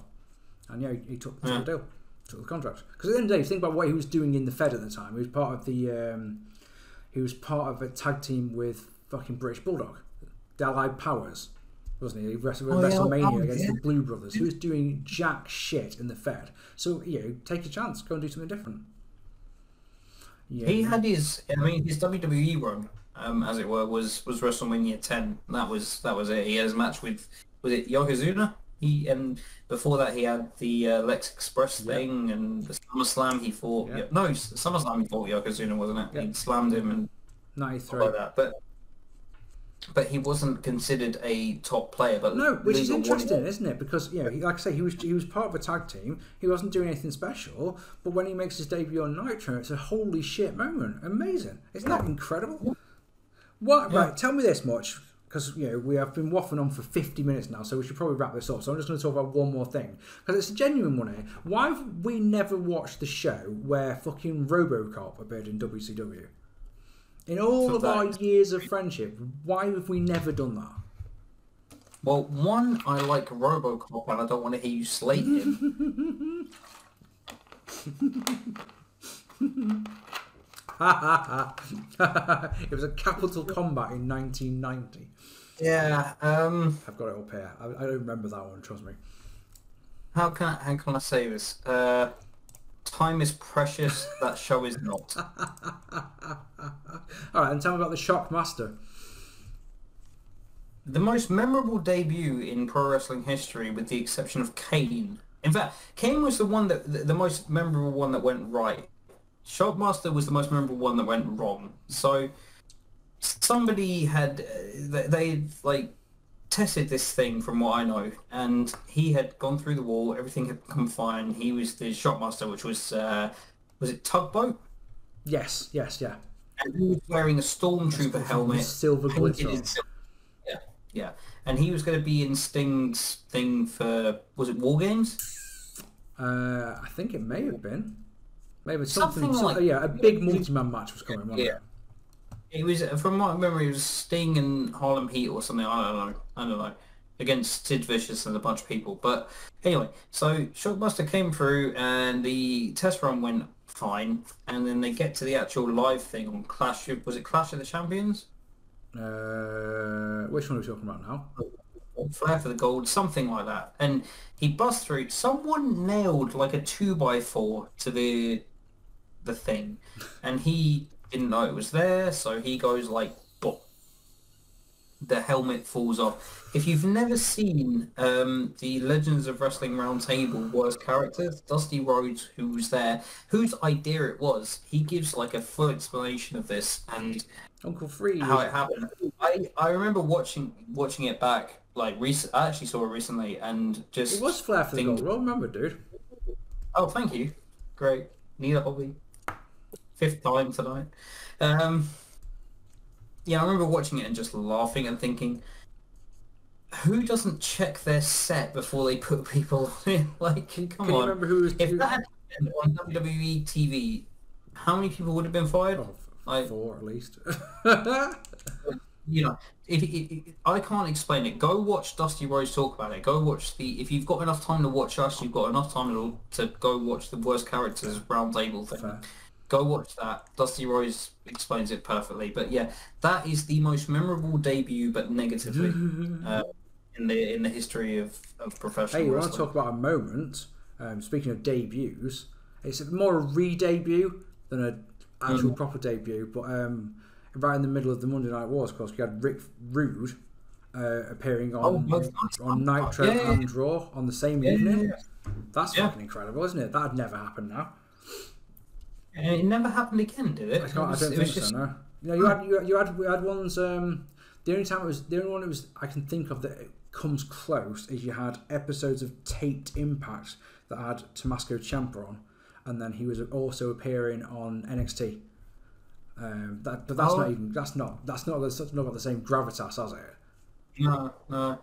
Speaker 2: And yeah, he, he took, took
Speaker 1: Yeah.
Speaker 2: the deal, took the contract. Because at the end of the day, you think about what he was doing in the Fed at the time. He was part of the, um, he was part of a tag team with fucking British Bulldog, the Allied Powers, wasn't he? He wrestled
Speaker 1: Oh,
Speaker 2: WrestleMania
Speaker 1: oh,
Speaker 2: against
Speaker 1: yeah.
Speaker 2: the Blu Brothers. He was doing jack shit in the Fed. So you know, take a chance, go and do something different. Yeah,
Speaker 1: He had his, I mean, his WWE run, um, as it were, was was WrestleMania 10. That was that was it. He had his match with, was it Yokozuna? He and before that he had the uh, Lex Express thing and the SummerSlam he fought.
Speaker 2: Yeah.
Speaker 1: Yeah. No, SummerSlam he fought Yokozuna, wasn't it?
Speaker 2: Yeah.
Speaker 1: He slammed him and
Speaker 2: ninety
Speaker 1: stuff
Speaker 2: three.
Speaker 1: like that. But but he wasn't considered a top player. But
Speaker 2: No, which is interesting, isn't it? Because you know, he- like I say, he was he was part of a tag team. He wasn't doing anything special, but when he makes his debut on Nitro, it's a holy shit moment. Amazing! Isn't that incredible? What? Right, tell me this much, because you know we have been waffling on for fifty minutes now, so we should probably wrap this up. So I'm just going to talk about one more thing because it's a genuine one here. Why have we never watched the show where fucking RoboCop appeared in WCW? In all
Speaker 1: So
Speaker 2: of our years of friendship, why have we never done that?
Speaker 1: Well, one, I like RoboCop, and I don't want to hear you slate him.
Speaker 2: it was a capital combat in 1990.
Speaker 1: Yeah. Um.
Speaker 2: I've got it up here. I, I don't remember that one. Trust me.
Speaker 1: How can I, how can I say this? Uh, time is precious. that show is not.
Speaker 2: All right, and tell me about the Shockmaster.
Speaker 1: The most memorable debut in pro wrestling history, with the exception of Kane. In fact, Kane was the one that the, the most memorable one that went right. Shockmaster was the most memorable one that went wrong. So somebody had uh, they, they like tested this thing from what I know, and he had gone through the wall. Everything had come fine. He was the Shockmaster, which was uh, was it tugboat?
Speaker 2: Yes, yes, yeah.
Speaker 1: And he was wearing a stormtrooper helmet,
Speaker 2: silver
Speaker 1: painted
Speaker 2: on.
Speaker 1: sil- Yeah, yeah. And he was going to be in Sting's thing for was it War Games?
Speaker 2: Uh, I think it may have been. Maybe something.
Speaker 1: Something
Speaker 2: some-
Speaker 1: like-
Speaker 2: yeah, a big multi-man match was coming.
Speaker 1: Yeah.
Speaker 2: It?
Speaker 1: It was from my memory. It was Sting and Harlem Heat or something. I don't know. I don't know. Against Sid Vicious and a bunch of people. But anyway, so Shockmaster came through and the test run went fine. And then they get to the actual live thing on Clash of was it Clash of the Champions?
Speaker 2: Uh, which one are we talking about now?
Speaker 1: Flair for the Gold, something like that. And he busts through. Someone nailed like a two by four to the the thing, and he didn't know it was there, so he goes like, "Bop." The helmet falls off. If you've never seen um, the Legends of Wrestling Roundtable worst characters, Dusty Rhodes, who was there, whose idea it was, he gives like a full explanation of this and
Speaker 2: Uncle Free.
Speaker 1: how it happened. I, I remember watching watching it back like recent. I actually saw it recently and just
Speaker 2: It was Flair for the gold. Well, remember, dude.
Speaker 1: Oh, thank you. Great. Need a hobby. Fifth time tonight. Um, yeah, I remember watching it and just laughing and thinking, who doesn't check their set before they put people on it? Like, come
Speaker 2: Can you
Speaker 1: on.
Speaker 2: remember who was?
Speaker 1: If
Speaker 2: who-
Speaker 1: that had happened on WWE TV, how many people would have been fired?
Speaker 2: Oh,
Speaker 1: I-
Speaker 2: four at least.
Speaker 1: you know, if, if, if- I can't explain it. Go watch Dusty Rhodes talk about it. Go watch the. If you've got enough time to watch us, you've got enough time to, to go watch the worst characters roundtable thing.
Speaker 2: Fair.
Speaker 1: Go watch that. Dusty Rhodes explains it perfectly. But yeah, that is the most memorable debut, but negatively, uh, in the in the history of, of professional
Speaker 2: Hey, you want to talk about a moment? Um, speaking of debuts, it's more a re-debut than an actual
Speaker 1: Mm.
Speaker 2: proper debut. But um, right in the middle of the Monday Night Wars, of course, we had Rick Rude uh, appearing
Speaker 1: Oh,
Speaker 2: on
Speaker 1: nights.
Speaker 2: on Nitro
Speaker 1: Yeah, yeah, yeah.
Speaker 2: and Raw on the same evening. That's fucking incredible, isn't it? That'd never happen now.
Speaker 1: And it never happened again, did it?
Speaker 2: I, can't, I
Speaker 1: was-
Speaker 2: don't
Speaker 1: it
Speaker 2: think
Speaker 1: was
Speaker 2: so.
Speaker 1: just-
Speaker 2: No. You, you had you, had- you had we had ones. Um, the only time it was the only one it was I can think of that it comes close is you had episodes of Taped Impact that had Tommaso Ciampa on, and then he was also appearing on NXT. Um, that, but that's
Speaker 1: Oh.
Speaker 2: not even that's not that's not that's not got the same gravitas as it.
Speaker 1: No, no.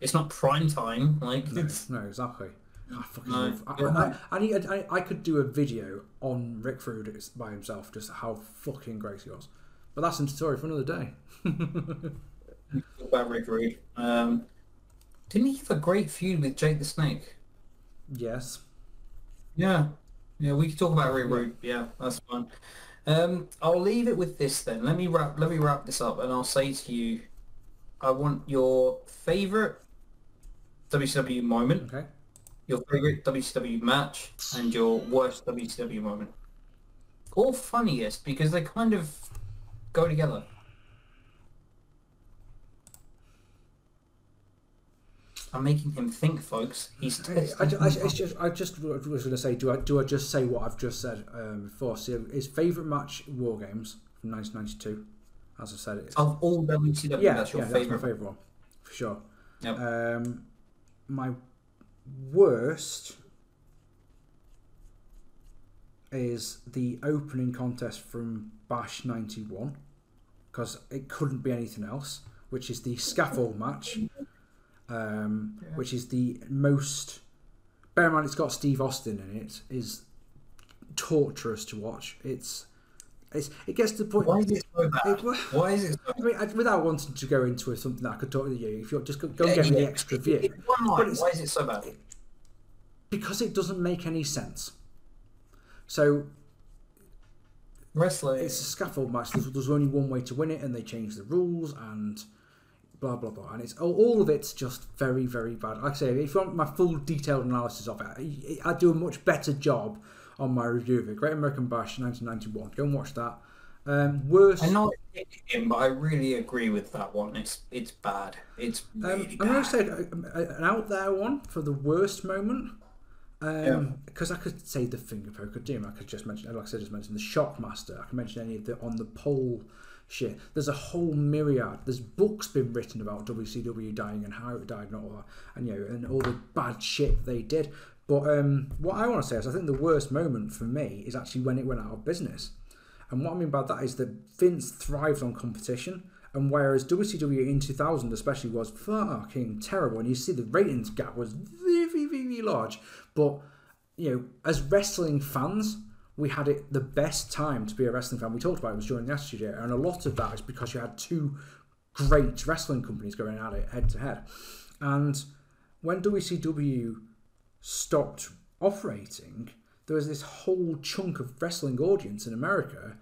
Speaker 1: It's not prime time. Like, it's,
Speaker 2: No, exactly. I fucking
Speaker 1: No.
Speaker 2: love. I, I, I, need, I, I could do a video on Rick Rude by himself, just how fucking great he was. But that's a story for another day.
Speaker 1: about Rick Rude. Um, didn't he have a great feud with Jake the Snake?
Speaker 2: Yes.
Speaker 1: Yeah. Yeah, we could talk about Rick Rude. Yeah, that's fine. Um, I'll leave it with this then. Let me wrap let me wrap this up and I'll say to you I want your favourite WCW moment,
Speaker 2: Okay.
Speaker 1: Your favourite WCW match, and your worst WCW moment. All funniest because they kind of go together. I'm making him think, folks. He's
Speaker 2: I. I, I, it's just, I just was going to say, do I do I just say what I've just said um, before? So his favourite match, War Games from 1992. As I said, it's
Speaker 1: of all WCW,
Speaker 2: yeah,
Speaker 1: that's your
Speaker 2: yeah,
Speaker 1: favourite.
Speaker 2: that's my favourite one for sure.
Speaker 1: Yep.
Speaker 2: Um, my worst is the opening contest from Bash 91 because it couldn't be anything else, which is the scaffold match, um, which is the most. Bear in mind, it's got Steve Austin in it. Is torturous to watch. It's it's it gets to the point.
Speaker 1: Why is it so bad?
Speaker 2: It-
Speaker 1: Why is it so
Speaker 2: I mean, I, without wanting to go into something that I could talk to you, if you're just go, go and
Speaker 1: Yeah,
Speaker 2: get me the extra view,
Speaker 1: one line, why is it so bad?
Speaker 2: because it doesn't make any sense. So
Speaker 1: Wrestling.
Speaker 2: it's a scaffold match. There's, there's only one way to win it, and they change the rules and blah blah blah. And it's all, all of it's just very very bad. Like I say, if you want my full detailed analysis of it, I, I do a much better job on my review of it. Great American Bash 1991. Go and watch that. Um, worst.
Speaker 1: I know I picked him, but I really agree with that one. It's it's bad. It's
Speaker 2: Um,
Speaker 1: really
Speaker 2: I'm going to say an out there one for the worst moment. Because I could say the finger poke of doom. I could just mention, like I said, just mention the Shockmaster. I can mention any of the on the pole shit. There's a whole myriad. There's books been written about WCW dying and how it died and all that, and you know, and all the bad shit they did. But um, what I want to say is, I think the worst moment for me is actually when it went out of business. And what I mean by that is that Vince thrived on competition, and whereas WCW in 2000 especially was fucking terrible, and you see the ratings gap was very, very, large. But you know, as wrestling fans, we had it the best time to be a wrestling fan. We talked about it was during the Attitude Era, and a lot of that is because you had two great wrestling companies going at it head to head. And when WCW stopped operating, there was this whole chunk of wrestling audience in America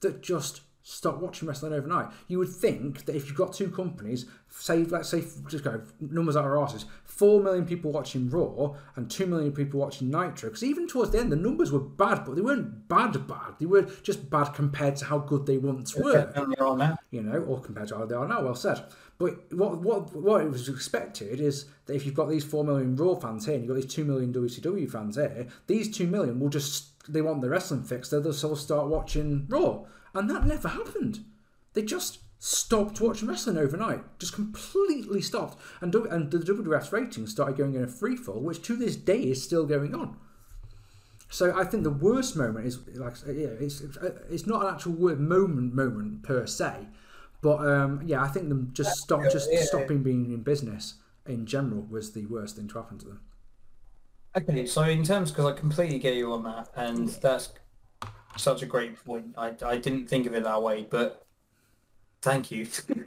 Speaker 2: that just stopped watching wrestling overnight. You would think that if you've got two companies, say let's say just go numbers out of our asses, four million people watching Raw and two million people watching Nitro. Because even towards the end, the numbers were bad, but they weren't bad bad. They were just bad compared to how good they once were
Speaker 1: And they're on now.
Speaker 2: you know, or compared to how they are now. Well said. But what what what it was expected is that if you've got these four million Raw fans here and you've got these two million WCW fans here, these two million will just they want the wrestling fix. They'll just all start watching Raw, and that never happened. They just stopped watching wrestling overnight, just completely stopped, and and the WWF's ratings started going in a freefall, which to this day is still going on. So I think the worst moment is like yeah, it's it's uh, not an actual word moment moment per se, but um, yeah, I think them just stop just
Speaker 1: yeah.
Speaker 2: stopping being in business in general was the worst thing to happen to them.
Speaker 1: Okay, so in terms, because I completely get you on that, and that's such a great point. I, I didn't think of it that way, but thank you.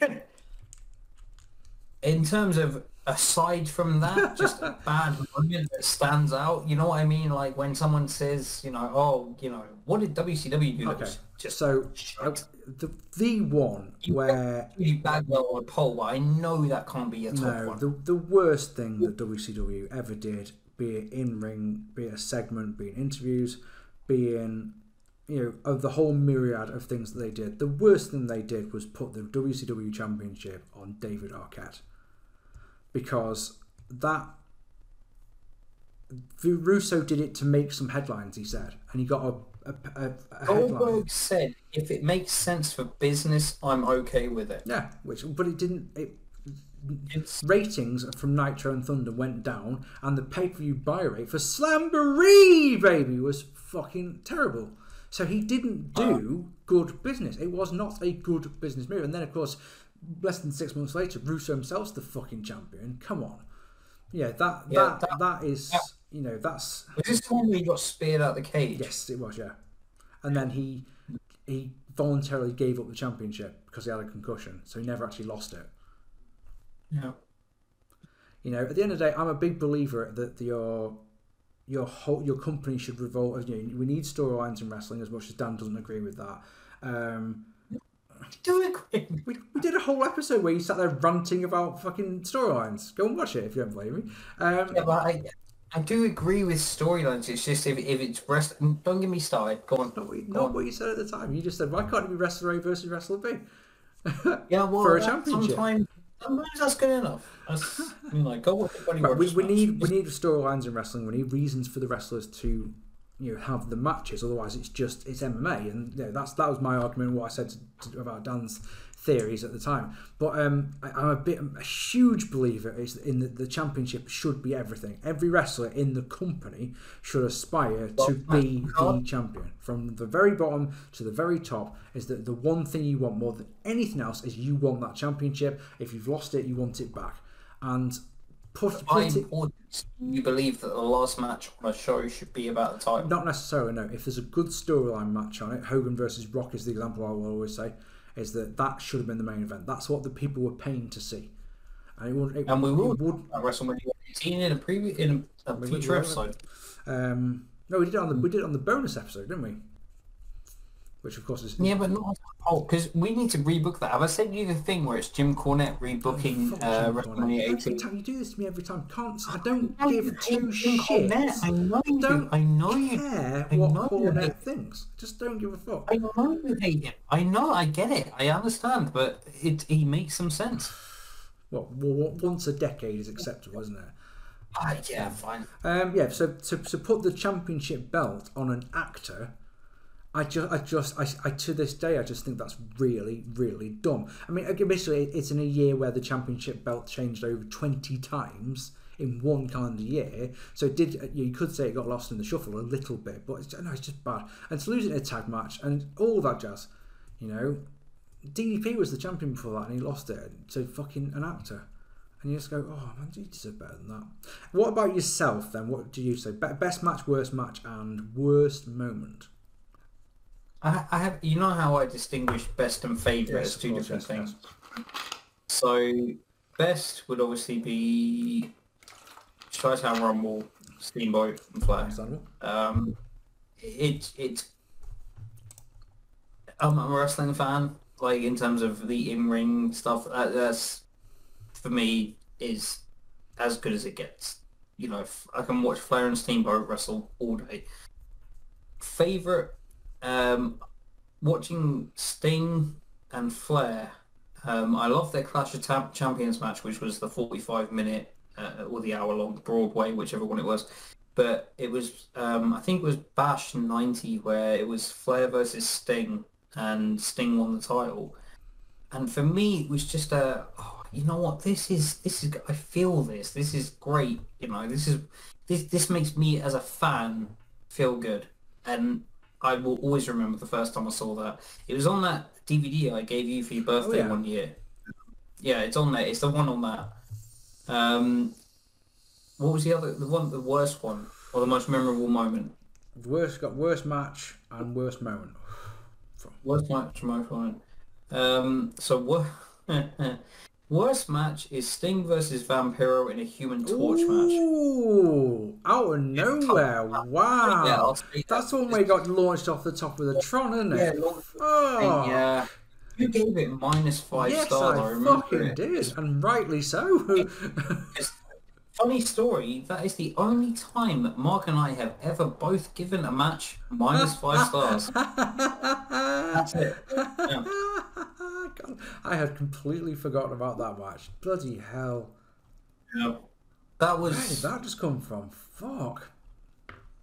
Speaker 1: in terms of aside from that, just a bad moment that stands out. You know what I mean? Like when someone says, you know, oh, you know, what did WCW do?
Speaker 2: Okay,
Speaker 1: just
Speaker 2: so uh, the the one where
Speaker 1: really bad well on a pole, but I know that can't be a top
Speaker 2: no
Speaker 1: one.
Speaker 2: the the worst thing that WCW ever did, be it in ring, be it a segment, be it interviews, being you know of the whole myriad of things that they did. The worst thing they did was put the WCW Championship on David Arquette because that Russo did it to make some headlines. He said, and he got a, a, a, a headline.
Speaker 1: Goldberg said, if it makes sense for business, I'm okay with it.
Speaker 2: Yeah, which but it didn't. It,
Speaker 1: It's
Speaker 2: ratings from Nitro and Thunder went down, and the pay per view buy rate for Slamboree baby was fucking terrible. So he didn't do good business. It was not a good business move. And then, of course, less than six months later, Russo himself's the fucking champion. Come on, yeah, that
Speaker 1: Yeah,
Speaker 2: that,
Speaker 1: that-
Speaker 2: that is you know that's
Speaker 1: was this the one where he got speared out the cage?
Speaker 2: yes, it was yeah. And then he he voluntarily gave up the championship because he had a concussion, so he never actually lost it.
Speaker 1: Yeah.
Speaker 2: You know, at the end of the day, I'm a big believer that your your whole your company should revolve. You know, we need storylines in wrestling as much as Dan doesn't agree with that. Um,
Speaker 1: Do agree.
Speaker 2: we, we did a whole episode where you sat there ranting about fucking storylines. Go and watch it if you don't believe me. Um,
Speaker 1: Yeah, but I, I do agree with storylines. It's just if, if it's rest. don't get me started. Go on.
Speaker 2: not what, you, not
Speaker 1: on.
Speaker 2: what you said at the time. You just said, why can't it be wrestler A versus wrestler B?
Speaker 1: Yeah, well,
Speaker 2: for a championship.
Speaker 1: Sometimes, sometimes that's good enough. That's, you know, go watch
Speaker 2: Right, we, we need we need storylines in wrestling. We need reasons for the wrestlers to you know have the matches. Otherwise, it's just it's MMA, and you know, that's that was my argument. What I said to, to, about Dan's theories at the time. But um, I, I'm a bit a huge believer is in the, the championship should be everything. Every wrestler in the company should aspire to be the champion. From the very bottom to the very top is that the one thing you want more than anything else is you want that championship. If you've lost it, you want it back. And put,
Speaker 1: By
Speaker 2: put it,
Speaker 1: importance, you believe that the last match on a show should be about the title.
Speaker 2: not necessarily no. If there's a good storyline match on it, Hogan versus Rock is the example I will always say. Is that that should have been the main event? That's what the people were paying to see, and it would. It,
Speaker 1: And we will
Speaker 2: would,
Speaker 1: at WrestleMania 18 in a previous in a, a future episode.
Speaker 2: um, no, we did it on the we did it on the bonus episode, didn't we? Which of course is
Speaker 1: Yeah, but not oh, because we need to rebook that. Have I sent you the thing where it's Jim Cornette rebooking
Speaker 2: Fuck
Speaker 1: uh. WrestleMania
Speaker 2: Every time you do this to me, every time, can't I don't
Speaker 1: know
Speaker 2: give two shits.
Speaker 1: I know you do.
Speaker 2: Don't
Speaker 1: I know you.
Speaker 2: care
Speaker 1: I
Speaker 2: what
Speaker 1: know you
Speaker 2: Cornette thinks. Just don't give a fuck.
Speaker 1: I know you hate him. I know. I get it. I understand, but it he makes some sense.
Speaker 2: Well, well, once a decade is acceptable, isn't it?
Speaker 1: Ah, yeah, fine.
Speaker 2: Um, yeah, so to, to put the championship belt on an actor, I just, I just, I, I to this day, I just think that's really, really dumb. I mean, basically, it's in a year where the championship belt changed over twenty times in one calendar year. So it did uh, you could say it got lost in the shuffle a little bit, but it's, no, it's just bad. And to lose in a tag match and all that jazz, you know, DDP was the champion before that, and he lost it to fucking an actor. And you just go, oh man, you deserve better than that. What about yourself then? What do you say? Best match, worst match, and worst moment.
Speaker 1: I, I have. You know how I distinguish best and favorite
Speaker 2: Yes,
Speaker 1: as two
Speaker 2: course,
Speaker 1: different
Speaker 2: yes,
Speaker 1: things. So best would obviously be Chi-Town Rumble, Steamboat, and Flair. Um, it it. I'm a wrestling fan. Like in terms of the in-ring stuff, that, that's for me is as good as it gets. You know, f- I can watch Flair and Steamboat wrestle all day. Favorite, um, watching Sting and Flair. Um, I love their Clash of Tam- Champions match, which was the 45 minute uh, or the hour long Broadway, whichever one it was. But it was, um, I think it was Bash 90 where it was Flair versus Sting and Sting won the title. And for me, it was just a, oh, you know what, this is, this is, I feel this, this is great, you know, this is, this, this makes me as a fan feel good. And I will always remember the first time I saw that. It was on that DVD I gave you for your birthday
Speaker 2: yeah.
Speaker 1: one year. Yeah, it's on there. It's the one on that. Um, what was the other, the one, the worst one, or the most memorable moment?
Speaker 2: Worst got worst match and worst moment.
Speaker 1: Worst match, most moment. Um, so what? worst match is Sting versus Vampiro in a Human Torch match.
Speaker 2: Ooh, out of nowhere! Wow,
Speaker 1: that.
Speaker 2: that's the one where got launched off the top of the Tron, isn't it?
Speaker 1: long-
Speaker 2: Oh,
Speaker 1: yeah. You gave it minus five
Speaker 2: yes,
Speaker 1: stars. I,
Speaker 2: I
Speaker 1: remember
Speaker 2: fucking
Speaker 1: it.
Speaker 2: did, and rightly so.
Speaker 1: Funny story. That is the only time that Marc and I have ever both given a match minus five stars. That's it. Yeah.
Speaker 2: God, I had completely forgotten about that match. Bloody hell!
Speaker 1: Yeah. That
Speaker 2: Where did
Speaker 1: was.
Speaker 2: that just come from? Fuck.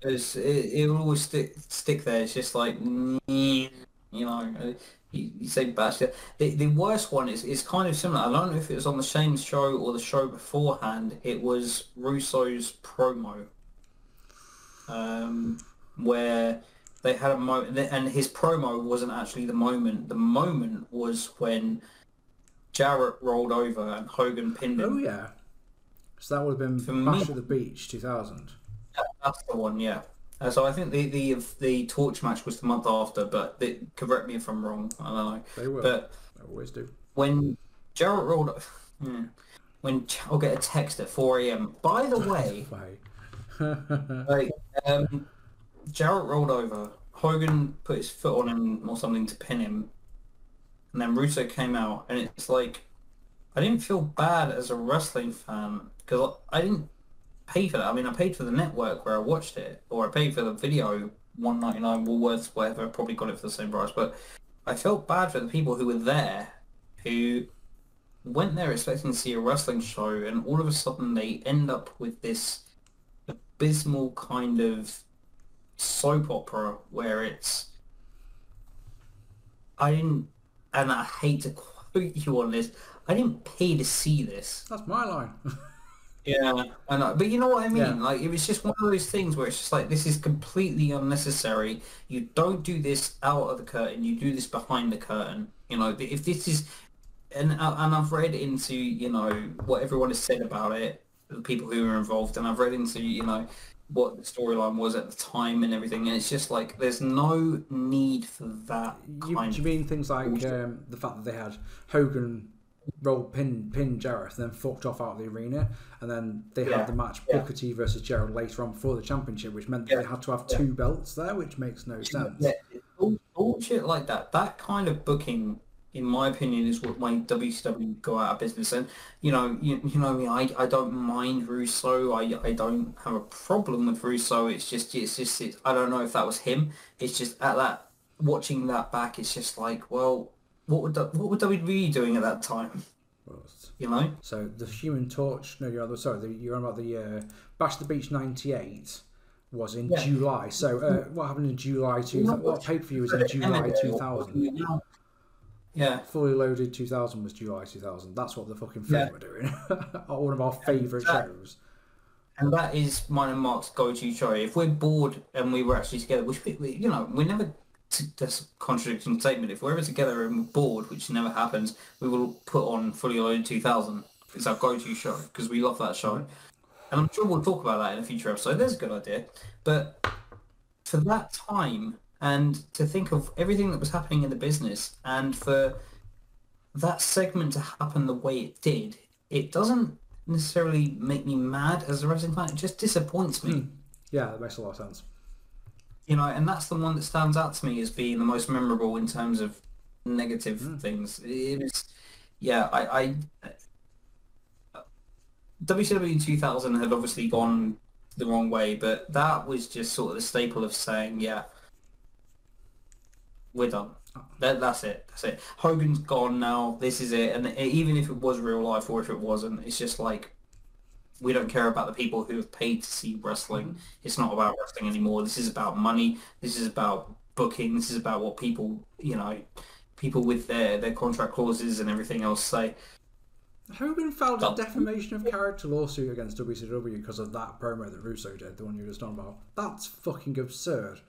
Speaker 1: It's, it, it will always stick stick there. It's just like you know. uh, You, you say bash. The, the worst one is, is kind of similar. I don't know if it was on the same show or the show beforehand. It was Russo's promo, um, where they had a moment, and his promo wasn't actually the moment. The moment was when Jarrett rolled over and Hogan pinned him.
Speaker 2: Oh yeah. So that would have been
Speaker 1: For me-
Speaker 2: Bash at the Beach 2000.
Speaker 1: That's the one, yeah. Uh, so I think the, the the torch match was the month after, but they, correct me if I'm wrong. I don't know.
Speaker 2: They will.
Speaker 1: But
Speaker 2: They always do.
Speaker 1: when Jarrett rolled, hmm, when I'll get a text at 4 a.m. By the way,
Speaker 2: Way.
Speaker 1: like um, Jarrett rolled over. Hogan put his foot on him or something to pin him, and then Russo came out, and it's like I didn't feel bad as a wrestling fan because I didn't pay for that. I mean, I paid for the network where I watched it, or I paid for the video, one ninety nine Woolworths, whatever. I probably got it for the same price, but I felt bad for the people who were there, who went there expecting to see a wrestling show, and all of a sudden they end up with this abysmal kind of soap opera where it's I didn't and I hate to quote you on this I didn't pay to see this
Speaker 2: That's my line.
Speaker 1: yeah and I, but you know what I mean
Speaker 2: Yeah.
Speaker 1: like it was just one of those things where it's just like this is completely unnecessary you don't do this out of the curtain you do this behind the curtain you know if this is and uh, and I've read into you know what everyone has said about it, the people who were involved, and I've read into you know what the storyline was at the time and everything, and it's just like there's no need for that
Speaker 2: You,
Speaker 1: kind
Speaker 2: do you mean things like um, the fact that they had Hogan roll pin pin Jarrett, then fucked off out of the arena, and then they
Speaker 1: Yeah,
Speaker 2: had the match
Speaker 1: yeah.
Speaker 2: Booker T versus Jarrett later on before the championship, which meant
Speaker 1: Yeah,
Speaker 2: they had to have
Speaker 1: yeah.
Speaker 2: two belts there, which makes no sense.
Speaker 1: yeah, all, bullshit like that. That kind of booking, in my opinion, is what made WCW go out of business. And you know, you, you know me, I, I don't mind Russo. I I don't have a problem with Russo. It's just it's just it, I don't know if that was him. It's just at that watching that back, it's just like, well, what would what were WWE doing at that time? You know?
Speaker 2: So the Human Torch, no, you're sorry, the, you're on about the uh, Bash the Beach '98 was in
Speaker 1: Yeah.
Speaker 2: July. So uh, what happened in July 2000? What pay per view was in July 2000?
Speaker 1: Yeah.
Speaker 2: Fully Loaded 2000 was July 2000. That's what the fucking film
Speaker 1: Yeah.
Speaker 2: were doing. One of our favourite
Speaker 1: that-
Speaker 2: shows.
Speaker 1: And that is mine and Marc's go-to show. If we're bored and we were actually together, which we, we you know, we never, t- that's a contradicting statement. If we're ever together and we're bored, which never happens, we will put on Fully Loaded 2000. It's our go-to show because we love that show. And I'm sure we'll talk about that in a future episode. There's a good idea. But for that time and to think of everything that was happening in the business and for that segment to happen the way it did, it doesn't necessarily make me mad as a wrestling fan. It just disappoints me.
Speaker 2: Yeah, that makes a lot of sense.
Speaker 1: you know, and that's the one that stands out to me as being the most memorable in terms of negative
Speaker 2: Hmm.
Speaker 1: things. It was, yeah, I, I WCW in 2000 had obviously gone the wrong way, but that was just sort of the staple of saying, yeah, we're done. That, that's it. That's it. Hogan's gone now. This is it. And even if it was real life or if it wasn't, it's just like we don't care about the people who have paid to see wrestling. Mm-hmm. It's not about wrestling anymore. This is about money. This is about booking. This is about what people, you know, people with their, their contract clauses and everything else say.
Speaker 2: Hogan filed a defamation of character lawsuit against WCW because of that promo that Russo did, the one you were just talking about. That's fucking absurd.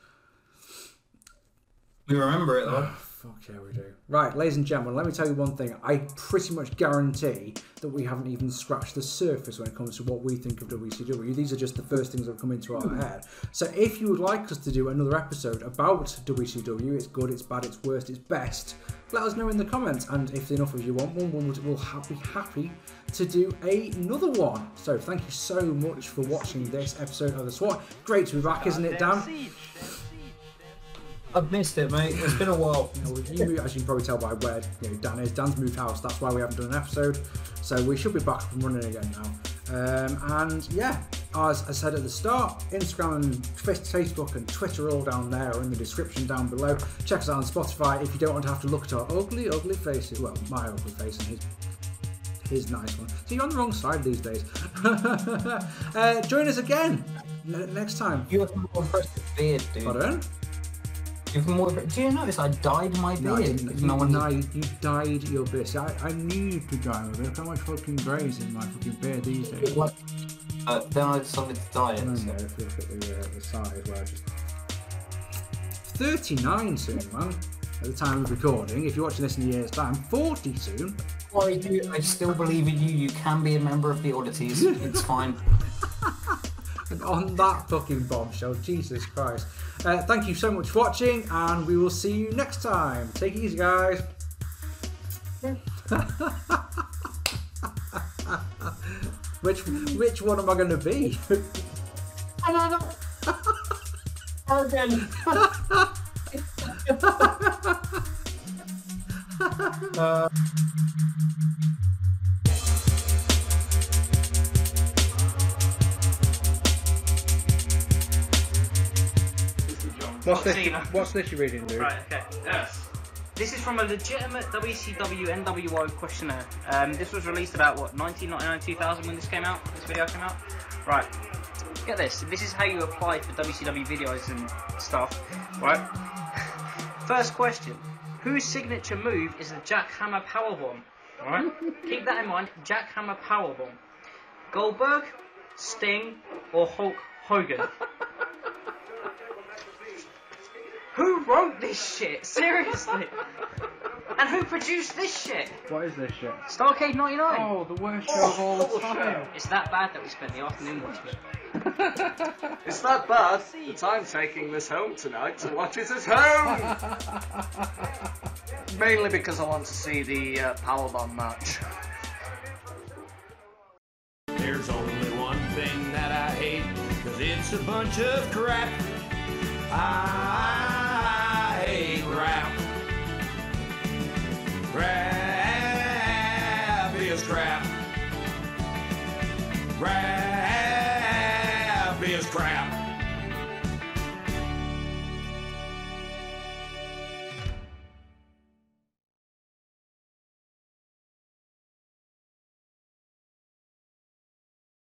Speaker 1: We remember it though.
Speaker 2: Ah, fuck yeah, we do. Right, ladies and gentlemen, let me tell you one thing. I pretty much guarantee that we haven't even scratched the surface when it comes to what we think of WCW. These are just the first things that have come into our hmm. head. So if you would like us to do another episode about WCW, it's good, it's bad, it's worst, it's best, let us know in the comments. And if enough of you want one, we'll, we'll ha- be happy to do another one. So thank you so much for watching this episode of The SWAT. Great to be back, isn't it, Dan?
Speaker 1: I've missed it, mate. It's been a while.
Speaker 2: You know, you as you can probably tell by where you know, Dan is. Dan's moved house. That's why we haven't done an episode. So we should be back up and running again now. Um, and yeah, as I said at the start, Instagram and Facebook and Twitter are all down there or in the description down below. Check us out on Spotify if you don't want to have to look at our ugly, ugly faces. Well, my ugly face and his his nice one. So you're on the wrong side these days. uh, join us again ne- next time.
Speaker 1: You have a more impressive beard, dude.
Speaker 2: Pardon?
Speaker 1: You more. Do you notice I dyed my beard?
Speaker 2: No, I didn't.
Speaker 1: no
Speaker 2: you,
Speaker 1: one.
Speaker 2: died, you dyed your beard. See, I, I need to dye my beard. Look how much fucking greys in my fucking beard these days.
Speaker 1: What? Uh, then I decided to dye it.
Speaker 2: I
Speaker 1: so-
Speaker 2: know, if you look at the, uh, the size where I just... 39 soon, man. At the time of recording. If you're watching this in a year's time, 40 soon.
Speaker 1: Sorry, dude. I still believe in you. You can be a member of the oddities. It's fine.
Speaker 2: And on that fucking bombshell, Jesus Christ. Uh, thank you so much for watching, and we will see you next time. Take it easy, guys. which which one am I going to be?
Speaker 1: Again. uh,
Speaker 2: What's
Speaker 8: this-
Speaker 2: this? What's this you're reading, dude?
Speaker 8: Right, okay. Yes. This is from a legitimate WCW NWO questionnaire. Um, this was released about, what, 1999, 2000 when this came out? This video came out? Right. Get this. This is how you apply for WCW videos and stuff. Right? First question. Whose signature move is the Jackhammer Powerbomb? Alright? Keep that in mind. Jackhammer Powerbomb. Goldberg, Sting, or Hulk Hogan? Who wrote this shit? Seriously? and who produced this shit?
Speaker 2: What is this shit?
Speaker 8: Starcade 99.
Speaker 7: Oh, the worst show of all time.
Speaker 8: It's that bad that we spent the afternoon watching it.
Speaker 9: It's that bad that I'm taking this home tonight to watch it at home. Mainly because I want to see the uh, Powerbomb match.
Speaker 10: There's only one thing that I hate, cause it's a bunch of crap. I Crap. Rap is crap.